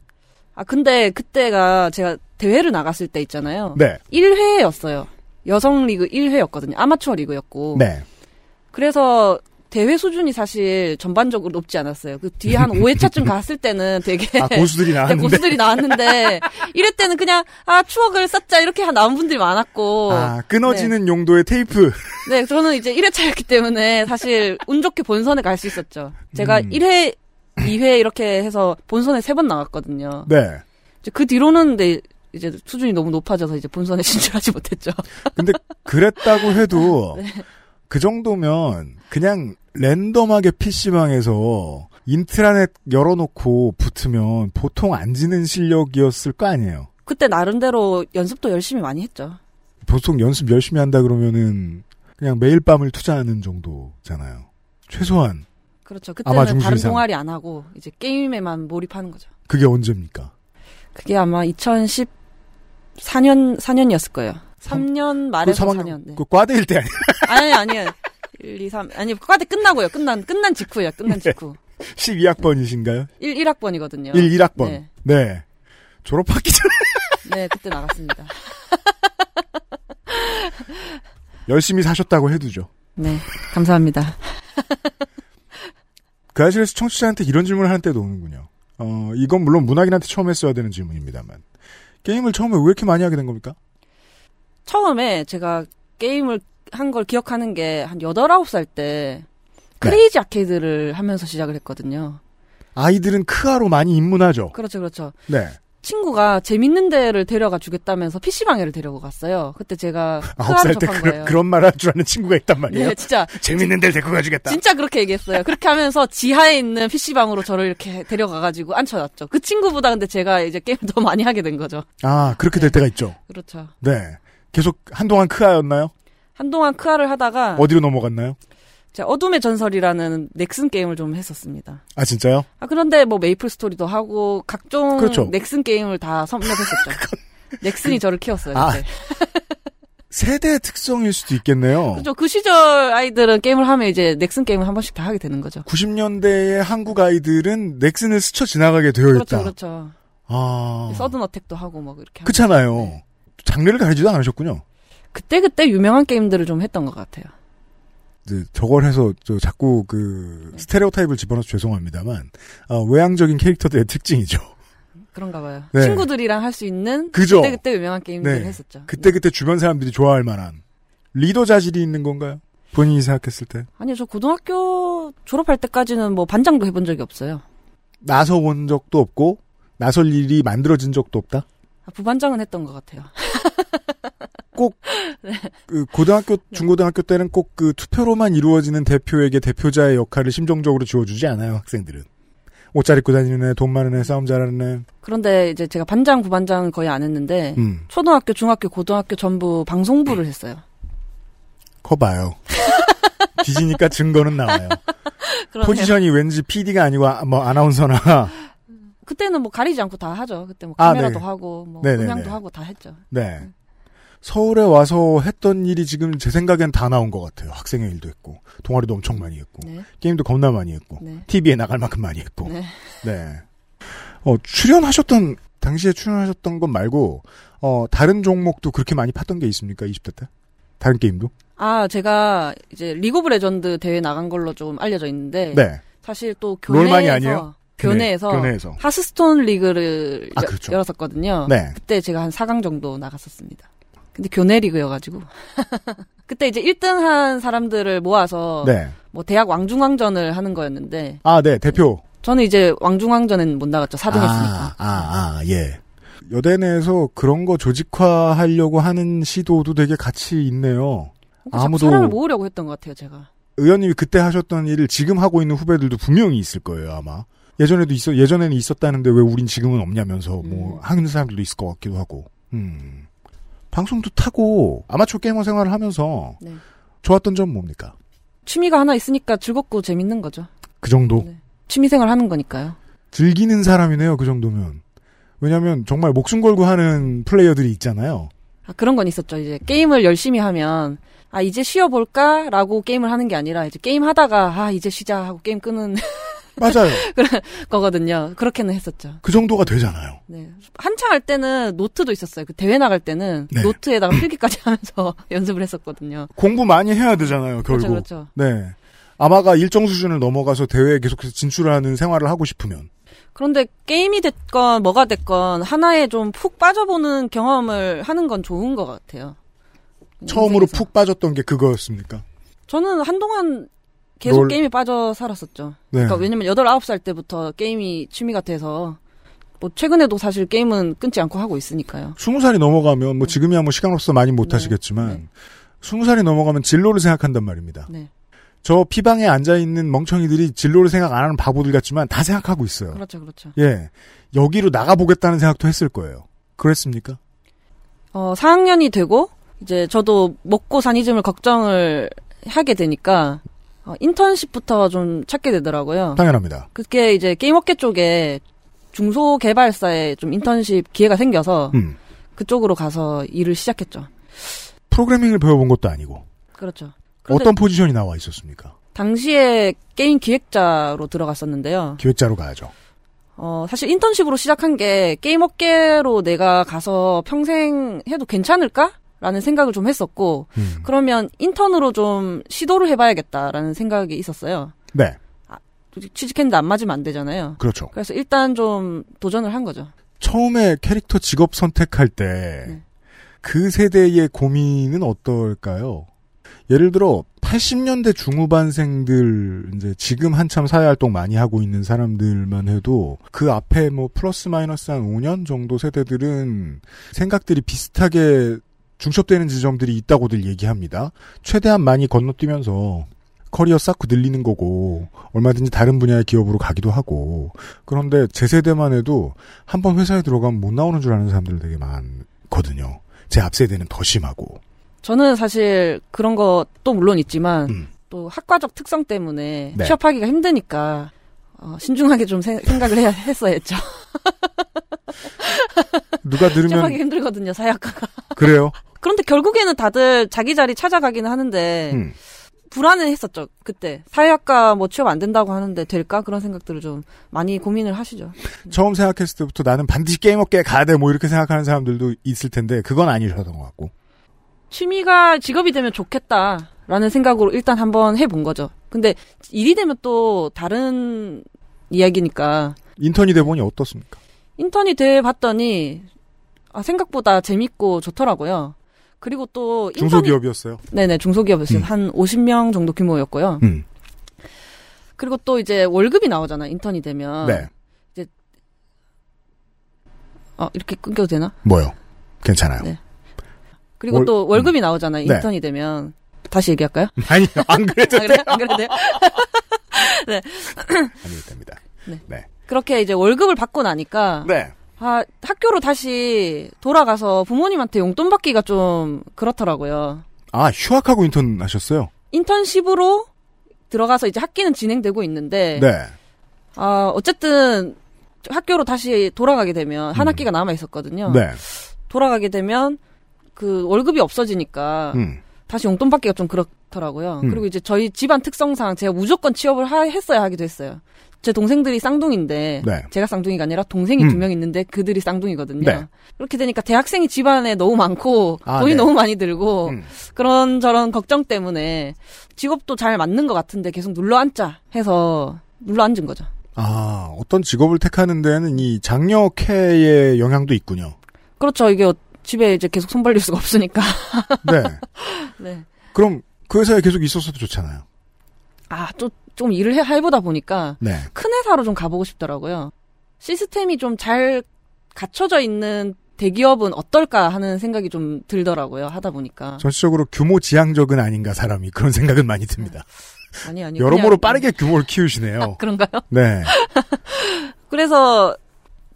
아 근데 그때가 제가 대회를 나갔을 때 있잖아요.
네.
1회였어요. 여성 리그 1회였거든요. 아마추어 리그였고.
네.
그래서 대회 수준이 사실 전반적으로 높지 않았어요. 그 뒤에 한 5회차쯤 갔을 때는 되게
아, 고수들이
네,
나왔는데.
고수들이 나왔는데 이럴 때는 그냥 아 추억을 쌓자 이렇게 나온 분들이 많았고
아, 끊어지는 용도의 테이프.
네, 저는 이제 1회차였기 때문에 사실 운 좋게 본선에 갈 수 있었죠. 제가
음.
1회, 2회 이렇게 해서 본선에 세번 나갔거든요.
네.
그 뒤로는 근데 이제 수준이 너무 높아져서 이제 본선에 진출하지 못했죠.
근데 그랬다고 해도
네.
그 정도면 그냥 랜덤하게 PC방에서 인트라넷 열어놓고 붙으면 보통 안 지는 실력이었을 거 아니에요.
그때 나름대로 연습도 열심히 많이 했죠.
보통 연습 열심히 한다 그러면은 그냥 매일 밤을 투자하는 정도잖아요. 최소한
그렇죠. 그때는 다른
중수이상.
동아리 안 하고 이제 게임에만 몰입하는 거죠.
그게 언제입니까?
그게 아마 2014년 4년이었을 거예요. 3년 말에서
그
4년. 네.
그 과대일 때 아니야.
아니 아니요. 1, 2, 3 아니 과대 끝나고요. 끝난 끝난 직후예요. 끝난 직후.
12학번이신가요?
1 1학번이거든요.
1, 1학번.
네.
네. 졸업하기 전에
네, 그때 나갔습니다.
열심히 사셨다고 해두죠.
네, 감사합니다.
그 아실에서 청취자한테 이런 질문을 하는 때도 오는군요. 어, 이건 물론 문학인한테 처음 했어야 되는 질문입니다만. 게임을 처음에 왜 이렇게 많이 하게 된 겁니까?
처음에 제가 게임을 한 걸 기억하는 게한 8, 9살 때
네.
크레이지 아케이드를 하면서 시작을 했거든요.
아이들은 크아로 많이 입문하죠.
그렇죠, 그렇죠.
네.
친구가 재밌는 데를 데려가 주겠다면서 PC방에를 데려고 갔어요. 그때 제가
아홉
크아를
살때
접한
그. 그런 말 할 줄 아는 친구가 있단 말이에요.
네, 진짜.
재밌는 데를 데리고 가주겠다.
진짜 그렇게 얘기했어요. 그렇게 하면서 지하에 있는 PC방으로 저를 이렇게 데려가가지고 앉혀놨죠. 그 친구보다 근데 제가 이제 게임을 더 많이 하게 된 거죠.
아, 그렇게 될 때가 있죠.
그렇죠.
네. 계속 한동안 크아였나요?
한동안 크아를 하다가
어디로 넘어갔나요?
어둠의 전설이라는 넥슨 게임을 좀 했었습니다.
아, 진짜요?
아 그런데 뭐 메이플 스토리도 하고 각종
그렇죠.
넥슨 게임을 다 섭렵했었죠. 넥슨이 저를 키웠어요.
아. 세대 특성일 수도 있겠네요.
그렇죠. 그 시절 아이들은 게임을 하면 이제 넥슨 게임을 한 번씩 다 하게 되는 거죠.
90년대의 한국 아이들은 넥슨을 스쳐 지나가게 되어
그렇죠,
있다.
그렇죠.
아,
서든 어택도 하고 뭐 이렇게.
그렇잖아요. 장르를 가리지도 않으셨군요.
그때 그때 유명한 게임들을 좀 했던 것 같아요.
그, 저걸 해서 저 자꾸 그 스테레오 타입을 집어넣어서 죄송합니다만 어, 외향적인 캐릭터들의 특징이죠.
그런가 봐요.
네.
친구들이랑 할 수 있는
그죠?
그때 그때 유명한 게임들을
네.
했었죠.
그때 그때 주변 사람들이 좋아할 만한 리더 자질이 있는 건가요? 본인이 생각했을 때
아니요, 저 고등학교 졸업할 때까지는 뭐 반장도 해본 적이 없어요.
나서 본 적도 없고 나설 일이 만들어진 적도 없다.
아, 부반장은 했던 것 같아요.
그 고등학교 중고등학교 때는 꼭 그 투표로만 이루어지는 대표에게 대표자의 역할을 심정적으로 지워주지 않아요 학생들은. 옷잘 입고 다니는 애, 돈 많은 애, 싸움 잘하는 애.
그런데 이제 제가 반장, 부반장은 거의 안 했는데
음.
초등학교, 중학교, 고등학교 전부 방송부를 했어요.
거 봐요. 뒤지니까 증거는 나와요. 포지션이 왠지 PD가 아니고 아- 뭐 아나운서나
그때는 뭐 가리지 않고 다 하죠. 그때 뭐
아,
카메라도
네.
하고 뭐
네네네.
음향도 하고 다 했죠.
네. 서울에 와서 했던 일이 지금 제 생각엔 다 나온 것 같아요. 학생의 일도 했고, 동아리도 엄청 많이 했고,
네.
게임도 겁나 많이 했고,
네.
TV에 나갈 만큼 많이 했고,
네.
네. 어, 출연하셨던, 당시에 출연하셨던 것 말고, 어, 다른 종목도 그렇게 많이 팠던 게 있습니까? 20대 때? 다른 게임도?
아, 제가 이제 리그 오브 레전드 대회 나간 걸로 좀 알려져 있는데
네.
사실 또 교내에서
아니에요?
교내에서,
교내- 교내 에서.
하스스톤 리그를
아,
여-
그렇죠.
열었었거든요.
네.
그때 제가 한 4강 정도 나갔었습니다. 근데 교내 리그여가지고 그때 이제 1등 한 사람들을 모아서
네.
뭐 대학 왕중왕전을 하는 거였는데
아, 네, 대표.
저는 이제 왕중왕전은 못 나갔죠. 4등
아,
했으니까.
아, 아, 예. 여대 내에서 그런 거 조직화 하려고 하는 시도도 되게 같이 있네요.
자꾸
아무도
사람을 모으려고 했던 것 같아요, 제가.
의원님이 그때 하셨던 일을 지금 하고 있는 후배들도 분명히 있을 거예요, 아마. 예전에도 있어, 예전에는 있었다는데 왜 우린 지금은 없냐면서, 뭐, 하는 사람들도 있을 것 같기도 하고. 음. 방송도 타고, 아마추어 게이머 생활을 하면서,
네.
좋았던 점 뭡니까?
취미가 하나 있으니까 즐겁고 재밌는 거죠.
그 정도?
네. 취미 생활 하는 거니까요.
즐기는 사람이네요, 그 정도면. 왜냐면, 정말 목숨 걸고 하는 플레이어들이 있잖아요.
아, 그런 건 있었죠. 이제 게임을 열심히 하면 아 이제 쉬어볼까라고 게임을 하는 게 아니라 이제 게임 하다가 아 이제 쉬자 하고 게임 끄는
맞아요.
그런 거거든요. 그렇게는 했었죠.
그 정도가 되잖아요.
네. 한창 할 때는 노트도 있었어요. 그 대회 나갈 때는
네.
노트에다가 필기까지 하면서 연습을 했었거든요.
공부 많이 해야 되잖아요, 결국.
그렇죠, 그렇죠.
네. 아마가 일정 수준을 넘어가서 대회에 계속해서 진출하는 생활을 하고 싶으면
그런데 게임이 됐건 뭐가 됐건 하나에 좀 푹 빠져보는 경험을 하는 건 좋은 것 같아요.
처음으로
인생에서.
푹 빠졌던 게 그거였습니까?
저는 한동안 계속
롤-
게임에 빠져 살았었죠.
네.
그러니까 왜냐면 8, 9살 때부터 게임이 취미가 돼서 뭐 최근에도 사실 게임은 끊지 않고 하고 있으니까요.
스무 살이 넘어가면 뭐 지금이야 뭐 시간 없어 많이 못 하시겠지만 스무 살이 넘어가면 진로를 생각한단 말입니다.
네.
저 피방에 앉아 있는 멍청이들이 진로를 생각 안 하는 바보들 같지만 다 생각하고 있어요.
그렇죠, 그렇죠.
예, 여기로 나가 보겠다는 생각도 했을 거예요. 그랬습니까?
어, 4학년이 되고 이제 저도 먹고사니즘을 걱정을 하게 되니까 어, 인턴십부터 좀 찾게 되더라고요.
당연합니다.
그게 이제 게임 업계 쪽에 중소 개발사에 좀 인턴십 기회가 생겨서
음.
그쪽으로 가서 일을 시작했죠.
프로그래밍을 배워본 것도 아니고
그렇죠.
어떤 포지션이 나와 있었습니까?
당시에 게임 기획자로 들어갔었는데요.
기획자로 가야죠.
어, 사실 인턴십으로 시작한 게 게임 업계로 내가 가서 평생 해도 괜찮을까? 라는 생각을 좀 했었고,
음.
그러면 인턴으로 좀 시도를 해봐야겠다라는 생각이 있었어요.
네,
취직했는데 안 맞으면 안 되잖아요.
그렇죠.
그래서 일단 좀 도전을 한 거죠.
처음에 캐릭터 직업 선택할 때그 세대의 고민은 어떨까요? 예를 들어 80년대 중후반생들 이제 지금 한참 사회 활동 많이 하고 있는 사람들만 해도 그 앞에 뭐 플러스 마이너스 한 5년 정도 세대들은 생각들이 비슷하게 중첩되는 지점들이 있다고들 얘기합니다. 최대한 많이 건너뛰면서 커리어 쌓고 늘리는 거고 얼마든지 다른 분야의 기업으로 가기도 하고 그런데 제 세대만 해도 한 번 회사에 들어가면 못 나오는 줄 아는 사람들 되게 많거든요. 제 앞 세대는 더 심하고
저는 사실 그런 것도 물론 있지만, 또 학과적 특성 때문에
네.
취업하기가 힘드니까, 어, 신중하게 좀 생, 각을 해야 했어야 했죠.
누가 들으면
취업하기 힘들거든요, 사회학과가.
그래요.
그런데 결국에는 다들 자기 자리 찾아가기는 하는데,
음.
불안해했었죠, 그때. 사회학과 뭐 취업 안 된다고 하는데 될까? 그런 생각들을 좀 많이 고민을 하시죠.
처음 생각했을 때부터 나는 반드시 게임업계에 가야 돼 뭐 이렇게 생각하는 사람들도 있을 텐데 그건 아니셨던 것 같고
취미가 직업이 되면 좋겠다 라는 생각으로 일단 한번 해본 거죠. 근데 일이 되면 또 다른 이야기니까
인턴이 돼 보니 어떻습니까?
인턴이 돼 봤더니 아, 생각보다 재밌고 좋더라고요. 그리고 또 인턴이-
중소기업이었어요.
네네 중소기업이었어요.
음.
한 50명 정도 규모였고요.
음.
그리고 또 이제 월급이 나오잖아 인턴이 되면.
네.
이제 어 이렇게 끊겨도 되나?
뭐요? 괜찮아요.
네. 그리고
월-
또 월급이 나오잖아요
네.
인턴이 되면. 다시 얘기할까요?
아니요 안 그래도
아, 그래? 안 그래도 돼요? 네.
아닐 됩니다.
네.
네.
그렇게 이제 월급을 받고 나니까
네.
아, 학교로 다시 돌아가서 부모님한테 용돈 받기가 좀 그렇더라고요.
아 휴학하고 인턴 하셨어요?
인턴십으로 들어가서 이제 학기는 진행되고 있는데
네.
아, 어쨌든 학교로 다시 돌아가게 되면 한 학기가 남아 있었거든요.
음. 네.
돌아가게 되면 그 월급이 없어지니까
음.
다시 용돈 받기가 좀 그렇더라고요.
음.
그리고 이제 저희 집안 특성상 제가 무조건 취업을 하- 했어야 하기도 했어요. 제 동생들이 쌍둥이인데
네.
제가 쌍둥이가 아니라 동생이
음.
두명 있는데 그들이 쌍둥이거든요.
네.
그렇게 되니까 대학생이 집안에 너무 많고
아,
돈이
네.
너무 많이 들고
음.
그런 저런 걱정 때문에 직업도 잘 맞는 것 같은데 계속 눌러 앉자 해서 눌러 앉은 거죠.
아 어떤 직업을 택하는 데는 이 장려 캐의 영향도 있군요.
그렇죠. 이게 어- 집에 이제 계속 손 벌릴 수가 없으니까.
네.
네.
그럼 그 회사에 계속 있었어도 좋잖아요.
아, 좀, 좀 일을 해, 해보다 보니까
네.
큰 회사로 좀 가보고 싶더라고요. 시스템이 좀 잘 갖춰져 있는 대기업은 어떨까 하는 생각이 좀 들더라고요. 하다 보니까.
전체적으로 규모 지향적은 아닌가 사람이 그런 생각은 많이 듭니다.
아니, 아니.
여러모로 빠르게 규모를 키우시네요.
아, 그런가요?
네.
그래서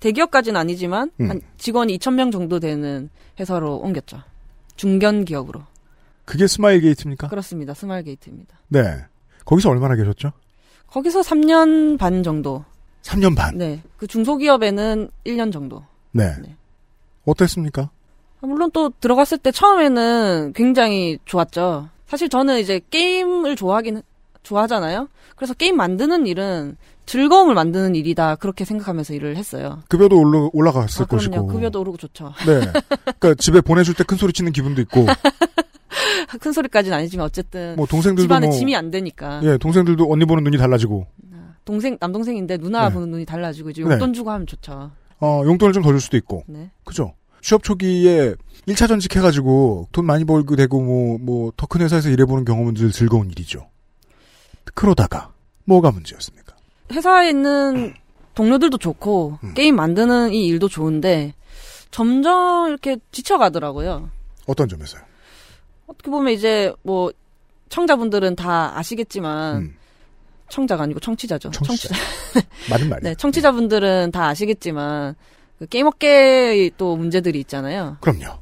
대기업까지는 아니지만
음.
한 직원이 2,000명 정도 되는 회사로 옮겼죠. 중견 기업으로.
그게 스마일 게이트입니까?
그렇습니다. 스마일 게이트입니다.
네. 거기서 얼마나 계셨죠?
거기서 3년 반 정도.
3년 반.
네. 그 중소기업에는 1년 정도.
네. 어땠습니까?
아, 물론 또 들어갔을 때 처음에는 굉장히 좋았죠. 사실 저는 이제 게임을 좋아하긴 좋아하잖아요. 그래서 게임 만드는 일은 즐거움을 만드는 일이다 그렇게 생각하면서 일을 했어요.
급여도 올라, 올라갔을
아.
것이고.
급여도 오르고 좋죠.
네. 그러니까 집에 보내줄 때 큰 소리 치는 기분도 있고.
큰 소리까지는 아니지만 어쨌든
뭐 동생들도
집안에
뭐-
짐이 안 되니까
예, 동생들도 언니 보는 눈이 달라지고
동생 남동생인데 누나
네.
보는 눈이 달라지고 이제
네.
용돈 주고 하면 좋죠.
어, 용돈을 좀 더 줄 수도 있고.
네.
그죠? 취업 초기에 1차 전직 해가지고 돈 많이 벌게 되고 뭐, 뭐, 더 큰 회사에서 일해보는 경험은 늘 즐거운 일이죠. 그러다가, 뭐가 문제였습니까?
회사에 있는 동료들도 좋고
음.
게임 만드는 이 일도 좋은데 점점 이렇게 지쳐가더라고요.
어떤 점에서요?
어떻게 보면 이제 뭐 청자분들은 다 아시겠지만 청자가 아니고 청취자죠.
음. 청취자.
청취자.
맞는 말이에요.
네, 청취자분들은 다 아시겠지만 그 게임업계의 또 문제들이 있잖아요.
그럼요.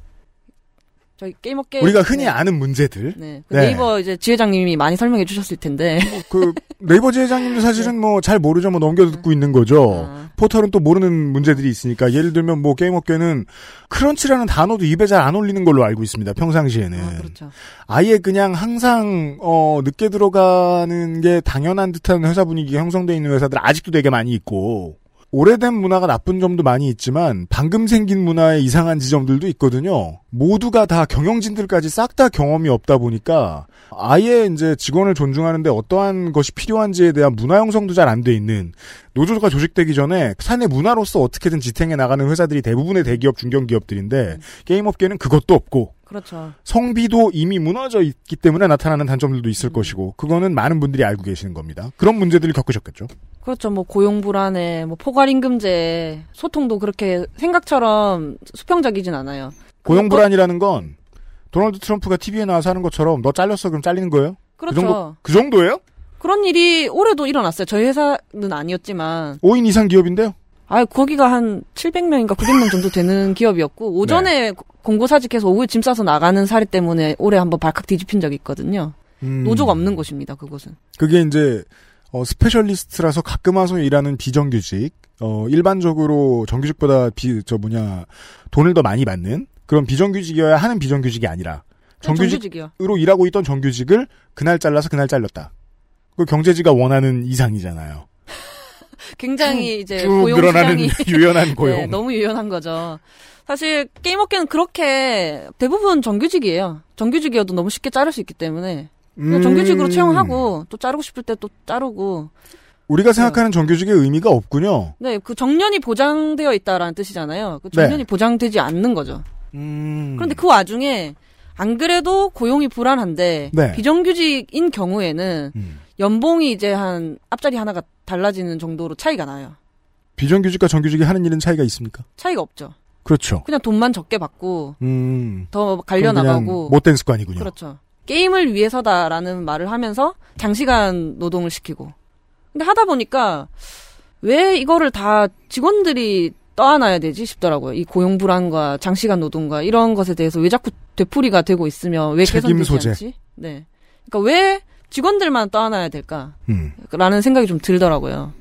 저희 게임 업계
우리가 흔히
네.
아는 문제들.
네. 그 네 이버 이제 지회장님이 많이 설명해 주셨을 텐데.
그 네이버 지회장님도 사실은 뭐 잘 모르죠. 뭐 넘겨 듣고 있는 거죠.
아.
포털은 또 모르는 문제들이 있으니까 예를 들면 뭐 게임 업계는 크런치라는 단어도 입에 잘 안 올리는 걸로 알고 있습니다. 평상시에는.
그렇죠.
아예 그냥 항상 어 늦게 들어가는 게 당연한 듯한 회사 분위기가 형성돼 있는 회사들 아직도 되게 많이 있고 오래된 문화가 나쁜 점도 많이 있지만 방금 생긴 문화의 이상한 지점들도 있거든요. 모두가 다 경영진들까지 싹 다 경험이 없다 보니까 아예 이제 직원을 존중하는데 어떠한 것이 필요한지에 대한 문화 형성도 잘 안 돼 있는 노조가 조직되기 전에 사내 문화로서 어떻게든 지탱해 나가는 회사들이 대부분의 대기업 중견기업들인데 게임업계는 그것도 없고
그렇죠.
성비도 이미 무너져 있기 때문에 나타나는 단점들도 있을 것이고 그거는 많은 분들이 알고 계시는 겁니다. 그런 문제들을 겪으셨겠죠.
그렇죠. 뭐 고용 불안에 뭐 포괄 임금제 소통도 그렇게 생각처럼 수평적이진 않아요.
고용 불안이라는 건 도널드 트럼프가 TV에 나와서 하는 것처럼 너 잘렸어 그럼 잘리는 거예요?
그렇죠.
그 정도 그 정도예요?
그런 일이 올해도 일어났어요. 저희 회사는 아니었지만
5인 이상 기업인데요.
아, 거기가 한 700명인가 900명 정도 되는 기업이었고 오전에 권고 사직해서 오후에 짐 싸서 나가는 사례 때문에 올해 한번 발칵 뒤집힌 적이 있거든요.
음.
노조가 없는 곳입니다. 그곳은.
그게 이제 어, specialist라서 가끔 와서 일하는 비정규직, 어, 일반적으로 정규직보다 비, 저 뭐냐, 돈을 더 많이 받는 그런 비정규직이어야 하는 비정규직이 아니라
정규직이요.
정규직으로 일하고 있던 정규직을 그날 잘라서 그날 잘렸다. 그 경제지가 원하는 이상이잖아요.
굉장히 이제
쭉
고용
늘어나는 유연한 고용.
네, 너무 유연한 거죠. 사실 게임 업계는 그렇게 대부분 정규직이에요. 정규직이어도 너무 쉽게 자를 수 있기 때문에
음.
정규직으로 채용하고 또 자르고 싶을 때 또 자르고
우리가 생각하는 정규직의 의미가 없군요.
네, 그 정년이 보장되어 있다라는 뜻이잖아요. 그 정년이
네.
보장되지 않는 거죠.
음.
그런데 그 와중에 안 그래도 고용이 불안한데
네. 음.
비정규직인 경우에는 연봉이 이제 한 앞자리 하나가 달라지는 정도로 차이가 나요.
비정규직과 정규직이 하는 일은 차이가 있습니까?
차이가 없죠.
그렇죠.
그냥 돈만 적게 받고
음.
더 갈려 나가고
못된 습관이군요.
그렇죠. 게임을 위해서다라는 말을 하면서 장시간 노동을 시키고. 근데 하다 보니까 왜 이거를 다 직원들이 떠안아야 되지 싶더라고요. 이 고용 불안과 장시간 노동과 이런 것에 대해서 왜 자꾸 되풀이가 되고 있으면 왜
책임 소재.
않지? 네. 그러니까 왜 직원들만 떠안아야 될까?
음.
라는 생각이 좀 들더라고요.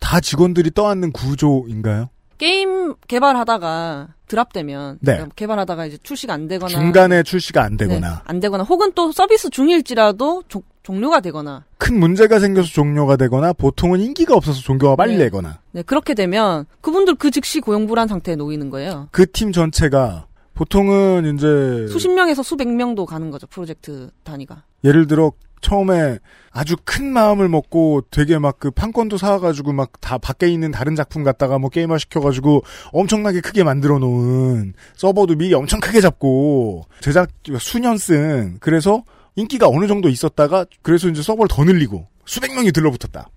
다 직원들이 떠안는 구조인가요?
게임 개발하다가 드랍되면
네.
그러니까 개발하다가 이제 출시가 안 되거나
중간에 출시가 안 되거나
네, 안 되거나 혹은 또 서비스 중일지라도 조- 종료가 되거나
큰 문제가 생겨서 종료가 되거나 보통은 인기가 없어서 종교가 빨리
네.
내거나
네, 그렇게 되면 그분들 그 즉시 고용 불안 상태에 놓이는 거예요.
그 팀 전체가 보통은 이제
수십 명에서 수백 명도 가는 거죠, 프로젝트 단위가.
예를 들어 처음에 아주 큰 마음을 먹고 되게 막 그 판권도 사와가지고 막 다 밖에 있는 다른 작품 갖다가 뭐 게임화 시켜가지고 엄청나게 크게 만들어 놓은 서버도 미리 엄청 크게 잡고 제작 수년 쓴 그래서 인기가 어느 정도 있었다가 그래서 이제 서버를 더 늘리고 수백 명이 들러붙었다.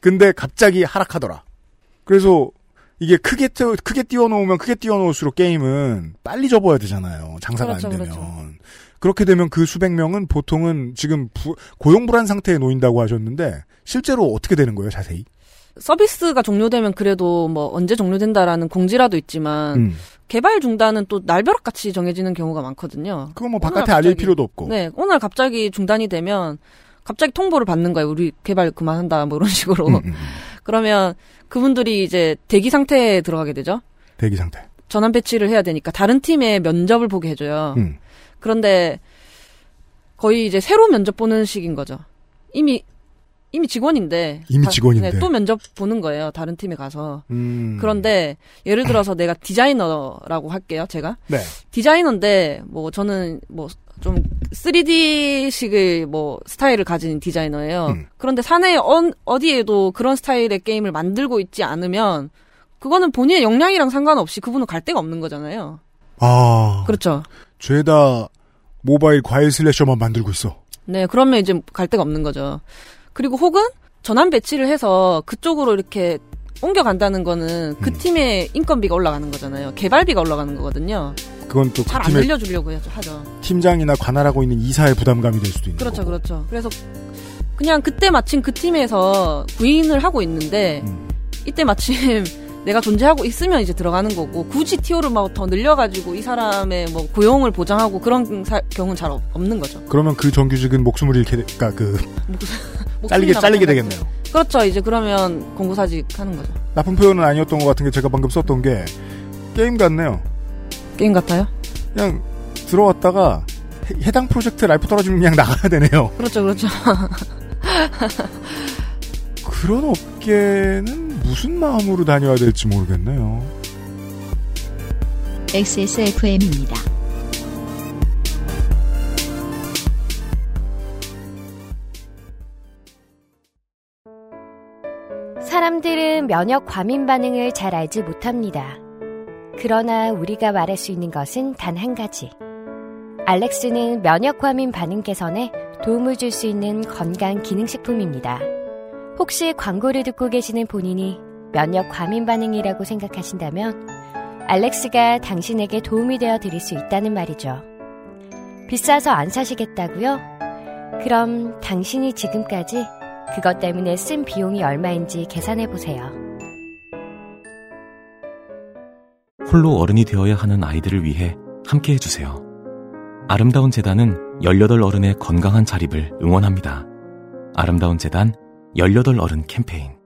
근데 갑자기 하락하더라. 그래서 이게 크게 띄워, 크게 띄워놓으면 크게 띄워놓을수록 게임은 빨리 접어야 되잖아요. 장사가
그렇죠,
안 되면.
그렇죠.
그렇게 되면 그 수백 명은 보통은 지금 부- 고용불안 상태에 놓인다고 하셨는데 실제로 어떻게 되는 거예요, 자세히?
서비스가 종료되면 그래도 뭐 언제 종료된다라는 공지라도 있지만
음.
개발 중단은 또 날벼락 같이 정해지는 경우가 많거든요.
그건 뭐 바깥에 알릴
갑자기-
필요도 없고.
네, 오늘 갑자기 중단이 되면 갑자기 통보를 받는 거예요. 우리 개발 그만한다 뭐 이런 식으로.
음, 음.
그러면 그분들이 이제 대기 상태에 들어가게 되죠.
대기 상태.
전환 배치를 해야 되니까 다른 팀의 면접을 보게 해줘요.
음.
그런데 거의 이제 새로 면접 보는 식인 거죠. 이미 이미 직원인데
이미
다-
직원인데.
네, 또 면접 보는 거예요. 다른 팀에 가서.
음.
그런데 예를 들어서 내가 디자이너라고 할게요. 제가
네.
디자이너인데 뭐 저는 뭐 좀 3D식의 뭐 스타일을 가진 디자이너예요.
음.
그런데 사내 어, 어디에도 그런 스타일의 게임을 만들고 있지 않으면 그거는 본인의 역량이랑 상관없이 그분은 갈 데가 없는 거잖아요.
아.
그렇죠.
죄다 모바일 과일 슬래셔만 만들고 있어.
네, 그러면 이제 갈 데가 없는 거죠. 그리고 혹은 전환 배치를 해서 그쪽으로 이렇게 옮겨간다는 거는 그 팀의 인건비가 올라가는 거잖아요. 개발비가 올라가는 거거든요.
그건
또그잘안
팀의
늘려주려고 해야죠- 하죠.
팀장이나 관할하고 있는 이사의 부담감이 될 수도 있는
그렇죠,
거고.
그렇죠. 그래서 그냥 그때 마침 그 팀에서 구인을 하고 있는데
음.
이때 마침 내가 존재하고 있으면 이제 들어가는 거고 굳이 티오를 막 더 늘려가지고 이 사람의 뭐 고용을 보장하고 그런 사- 경우는 잘 없- 없는 거죠.
그러면 그 정규직은 목숨을 잃게, 되, 그니까 그, 잘리게, 잘리게. 되겠네요.
그렇죠. 이제 그러면 권고사직 하는 거죠.
나쁜 표현은 아니었던 것 같은 게 제가 방금 썼던 게, 게임 같네요.
게임 같아요?
그냥 들어왔다가 해, 해당 프로젝트 life 떨어지면 그냥 나가야 되네요.
그렇죠, 그렇죠.
그런 업계는 무슨 마음으로 다녀야 될지 모르겠네요.
XSFM입니다.
사람들은 면역 과민 반응을 잘 알지 못합니다. 그러나 우리가 말할 수 있는 것은 단 한 가지. 알렉스는 면역 과민 반응 개선에 도움을 줄 수 있는 건강 기능식품입니다. 혹시 광고를 듣고 계시는 본인이 면역 과민 반응이라고 생각하신다면 알렉스가 당신에게 도움이 되어 드릴 수 있다는 말이죠. 비싸서 안 사시겠다고요? 그럼 당신이 지금까지 그것 때문에 쓴 비용이 얼마인지 계산해 보세요.
홀로 어른이 되어야 하는 아이들을 위해 함께 해주세요. 아름다운 재단은 18 어른의 건강한 자립을 응원합니다. 아름다운 재단 18 어른 캠페인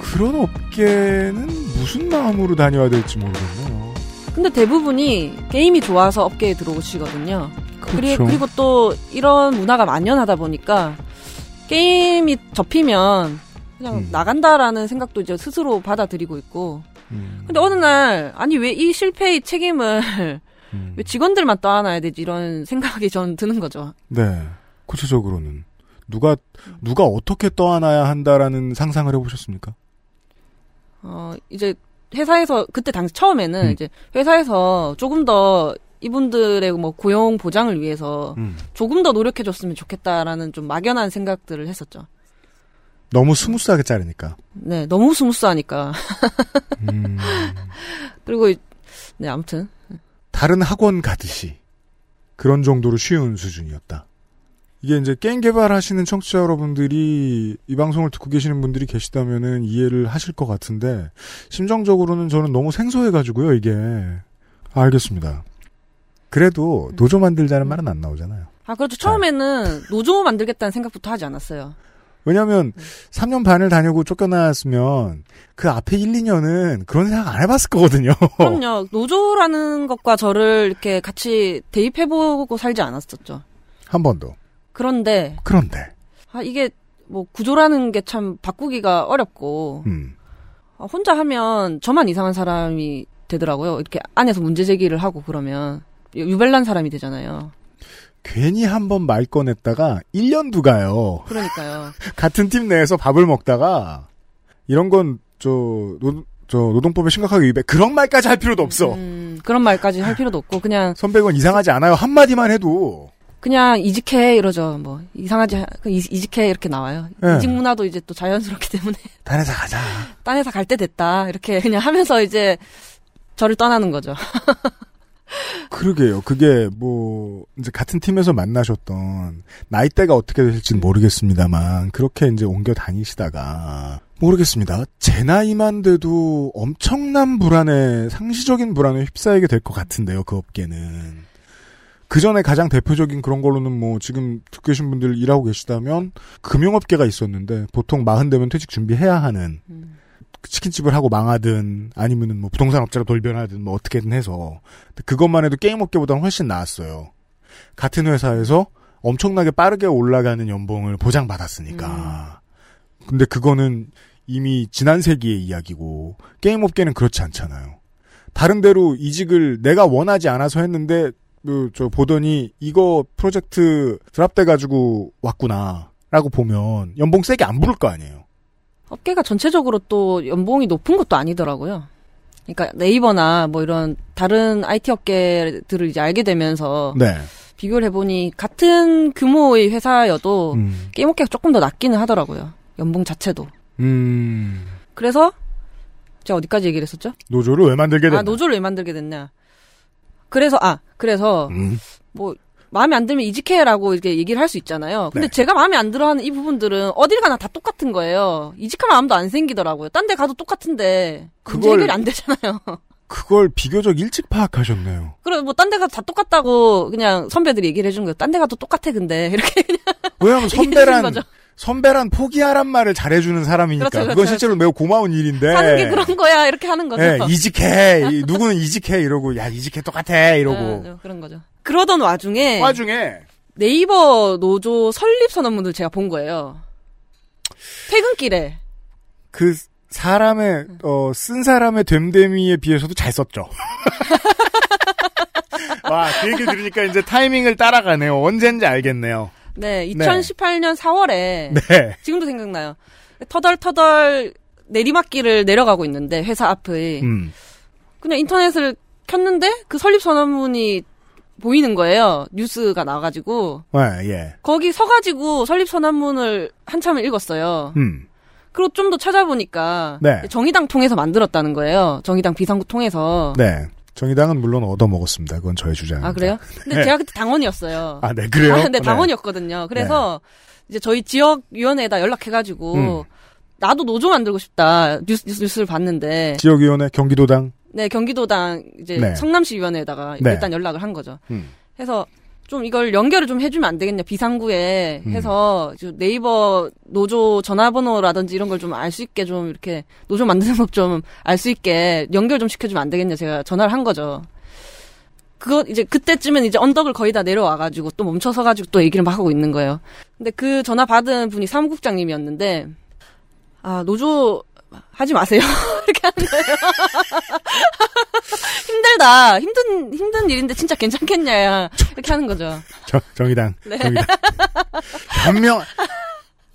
그런 업계는 무슨 마음으로 다녀야 될지 모르겠네요.
근데 대부분이 게임이 좋아서 업계에 들어오시거든요. 그리,
그렇죠.
그리고 또 이런 문화가 만연하다 보니까 게임이 접히면 그냥
음.
나간다라는 생각도 이제 스스로 받아들이고 있고. 근데 어느 날 아니 왜 이 실패의 책임을
음.
왜 직원들만 떠안아야 되지 이런 생각이 전 드는 거죠.
네. 구체적으로는 누가 누가 어떻게 떠안아야 한다라는 상상을 해 보셨습니까?
어 이제 회사에서 그때 당시 처음에는
음.
이제 회사에서 조금 더 이분들의 뭐 고용 보장을 위해서
음.
조금 더 노력해 줬으면 좋겠다라는 좀 막연한 생각들을 했었죠.
너무 smooth하게 자르니까.
네, 너무 smooth하니까.
음.
그리고 이- 네 아무튼
다른 학원 가듯이 그런 정도로 쉬운 수준이었다. 이게 이제 게임 개발하시는 청취자 여러분들이 이 방송을 듣고 계시는 분들이 계시다면은 이해를 하실 것 같은데 심정적으로는 저는 너무 생소해가지고요 이게 알겠습니다. 그래도 노조 만들자는 말은 안 나오잖아요.
아 그렇죠 처음에는 노조 만들겠다는 생각부터 하지 않았어요.
왜냐하면 3년 반을 다니고 쫓겨나왔으면 그 앞에 1, 2년은 그런 생각 안 해봤을 거거든요.
그럼요 노조라는 것과 저를 이렇게 같이 대입해보고 살지 않았었죠.
한 번도.
그런데
그런데
아 이게 뭐 구조라는 게 참 바꾸기가 어렵고
음.
아, 혼자 하면 저만 이상한 사람이 되더라고요. 이렇게 안에서 문제 제기를 하고 그러면 유별난 사람이 되잖아요.
괜히 한 번 말 꺼냈다가 1년도 가요.
그러니까요.
같은 팀 내에서 밥을 먹다가 이런 건 저 노, 노동법에 심각하게 위배 그런 말까지 할 필요도 없어.
음, 그런 말까지 할 필요도 없고 그냥
선배 이건 이상하지 않아요. 한 마디만 해도
그냥 이직해 이러죠. 뭐 이상하지 하- 그 이- 이직해 이렇게 나와요.
네.
이직 문화도 이제 또 자연스럽기 때문에
딴 회사 가자.
딴 회사 갈 때 됐다 이렇게 그냥 하면서 이제 저를 떠나는 거죠.
그러게요. 그게 뭐 이제 같은 팀에서 만나셨던 나이대가 어떻게 될지는 모르겠습니다만 그렇게 이제 옮겨 다니시다가 모르겠습니다. 제 나이만 돼도 엄청난 불안에 상시적인 불안에 휩싸이게 될 것 같은데요. 그 업계는 그 전에 가장 대표적인 그런 걸로는 뭐 지금 듣고 계신 분들 일하고 계시다면 금융업계가 있었는데 보통 마흔 되면 퇴직 준비해야 하는 치킨집을 하고 망하든 아니면은 뭐 부동산 업자로 돌변하든 뭐 어떻게든 해서 그것만 해도 게임 업계보다는 훨씬 나았어요. 같은 회사에서 엄청나게 빠르게 올라가는 연봉을 보장받았으니까. 근데 그거는 이미 지난 세기의 이야기고 게임 업계는 그렇지 않잖아요. 다른 데로 이직을 내가 원하지 않아서 했는데 그, 저 보더니 이거 프로젝트 드랍돼 가지고 왔구나라고 보면 연봉 세게 안 부를 거 아니에요.
업계가 전체적으로 또 연봉이 높은 것도 아니더라고요. 그러니까 네이버나 뭐 이런 다른 IT 업계들을 이제 알게 되면서
네.
비교를 해보니 같은 규모의 회사여도
음.
게임 업계가 조금 더 낮기는 하더라고요. 연봉 자체도.
음.
그래서 제가 어디까지 얘기를 했었죠?
노조를 왜 만들게 됐나?
아 노조를 왜 만들게 됐냐? 그래서 아 그래서
음.
뭐 마음에 안 들면 이직해라고 이렇게 얘기를 할 수 있잖아요. 근데
네.
제가 마음에 안 들어하는 이 부분들은 어딜 가나 다 똑같은 거예요. 이직할 마음도 안 생기더라고요. 딴 데 가도 똑같은데 문제
그걸-
해결이 안 되잖아요.
그걸 비교적 일찍 파악하셨네요.
그래 뭐 딴 데 가도 다 똑같다고 그냥 선배들이 얘기를 해준 거예요. 딴 데 가도 똑같아 근데 이렇게 그냥 주는
선배란. 선배란 포기하란 말을 잘해주는 사람이니까
그렇죠,
그건
그렇죠.
실제로 매우 고마운 일인데.
사는 게 그런 거야 이렇게 하는 거죠.
예, 이직해. 이- 누구는 이직해 이러고 야 이직해 똑같아 이러고.
네, 그런 거죠. 그러던 와중에
와중에
네이버 노조 설립 선언문을 제가 본 거예요. 퇴근길에
그 사람의 어, 쓴 사람의 됨됨이에 비해서도 잘 썼죠. 와, 그 얘기 들으니까 이제 타이밍을 따라가네요. 언젠지 알겠네요.
네 2018년 4월에
네.
지금도 생각나요. 터덜터덜 내리막길을 내려가고 있는데 회사 앞의
음.
그냥 인터넷을 켰는데 그 설립 선언문이 보이는 거예요. 뉴스가 나와가지고
네, 예.
거기 서가지고 설립 선언문을 한참을 읽었어요.
음.
그리고 좀 더 찾아보니까
네.
정의당 통해서 만들었다는 거예요. 정의당 비상구 통해서.
네. 정의당은 물론 얻어먹었습니다. 그건 저의 주장입니다.
아 그래요? 근데
네.
제가 그때 당원이었어요.
아, 네, 그래요?
아, 네,
네.
당원이었거든요. 그래서 이제 저희 지역 위원회에다 연락해가지고
음.
나도 노조 만들고 싶다 뉴스, 뉴스 뉴스를 봤는데
지역위원회 경기도당.
네 경기도당 이제
네.
성남시 위원회에다가
네.
일단 연락을 한 거죠.
음.
해서 좀 이걸 연결을 좀 해주면 안 되겠냐 비상구에
음.
해서 좀 네이버 노조 전화번호라든지 이런 걸 좀 알 수 있게 좀 이렇게 노조 만드는 법 좀 알 수 있게 연결 좀 시켜주면 안 되겠냐 제가 전화를 한 거죠. 그거 이제 그때쯤엔 이제 언덕을 거의 다 내려와가지고 또 멈춰서 가지고 또 얘기를 막 하고 있는 거예요. 근데 그 전화 받은 분이 사무국장님이었는데 아 노조 하지 마세요 이렇게 하는 거예요. 힘들다 힘든 힘든 일인데 진짜 괜찮겠냐 이렇게 하는 거죠.
정, 정의당.
네.
정의당. 현명.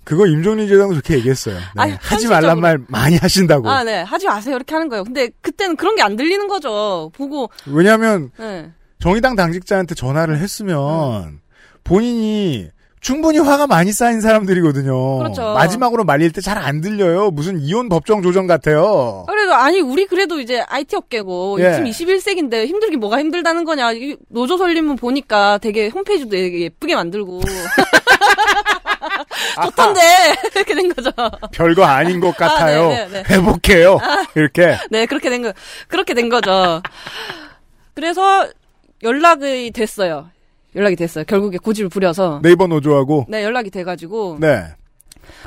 그거 임종리 제당도 그렇게 얘기했어요. 네.
아니,
하지 말란 말 많이 하신다고.
아, 네. 하지 마세요. 이렇게 하는 거예요. 근데 그때는 그런 게 안 들리는 거죠. 보고,
왜냐하면
네.
정의당 당직자한테 전화를 했으면 본인이 충분히 화가 많이 쌓인 사람들이거든요.
그렇죠.
마지막으로 말릴 때 잘 안 들려요. 무슨 이혼 법정 조정 같아요.
그래도, 아니, 우리 그래도 이제 IT 업계고,
예.
지금 21세기인데 힘들긴 뭐가 힘들다는 거냐. 이 노조 설립문 보니까 되게 홈페이지도 되게 예쁘게 만들고. 좋던데! 이렇게 된 거죠.
별거 아닌 것 같아요.
네, 네, 네.
해볼게요. 이렇게.
네, 그렇게 된 거, 그렇게 된 거죠. 그래서 연락이 됐어요. 연락이 됐어요. 결국에 고집을 부려서.
네이버 노조하고.
네, 연락이 돼가지고.
네.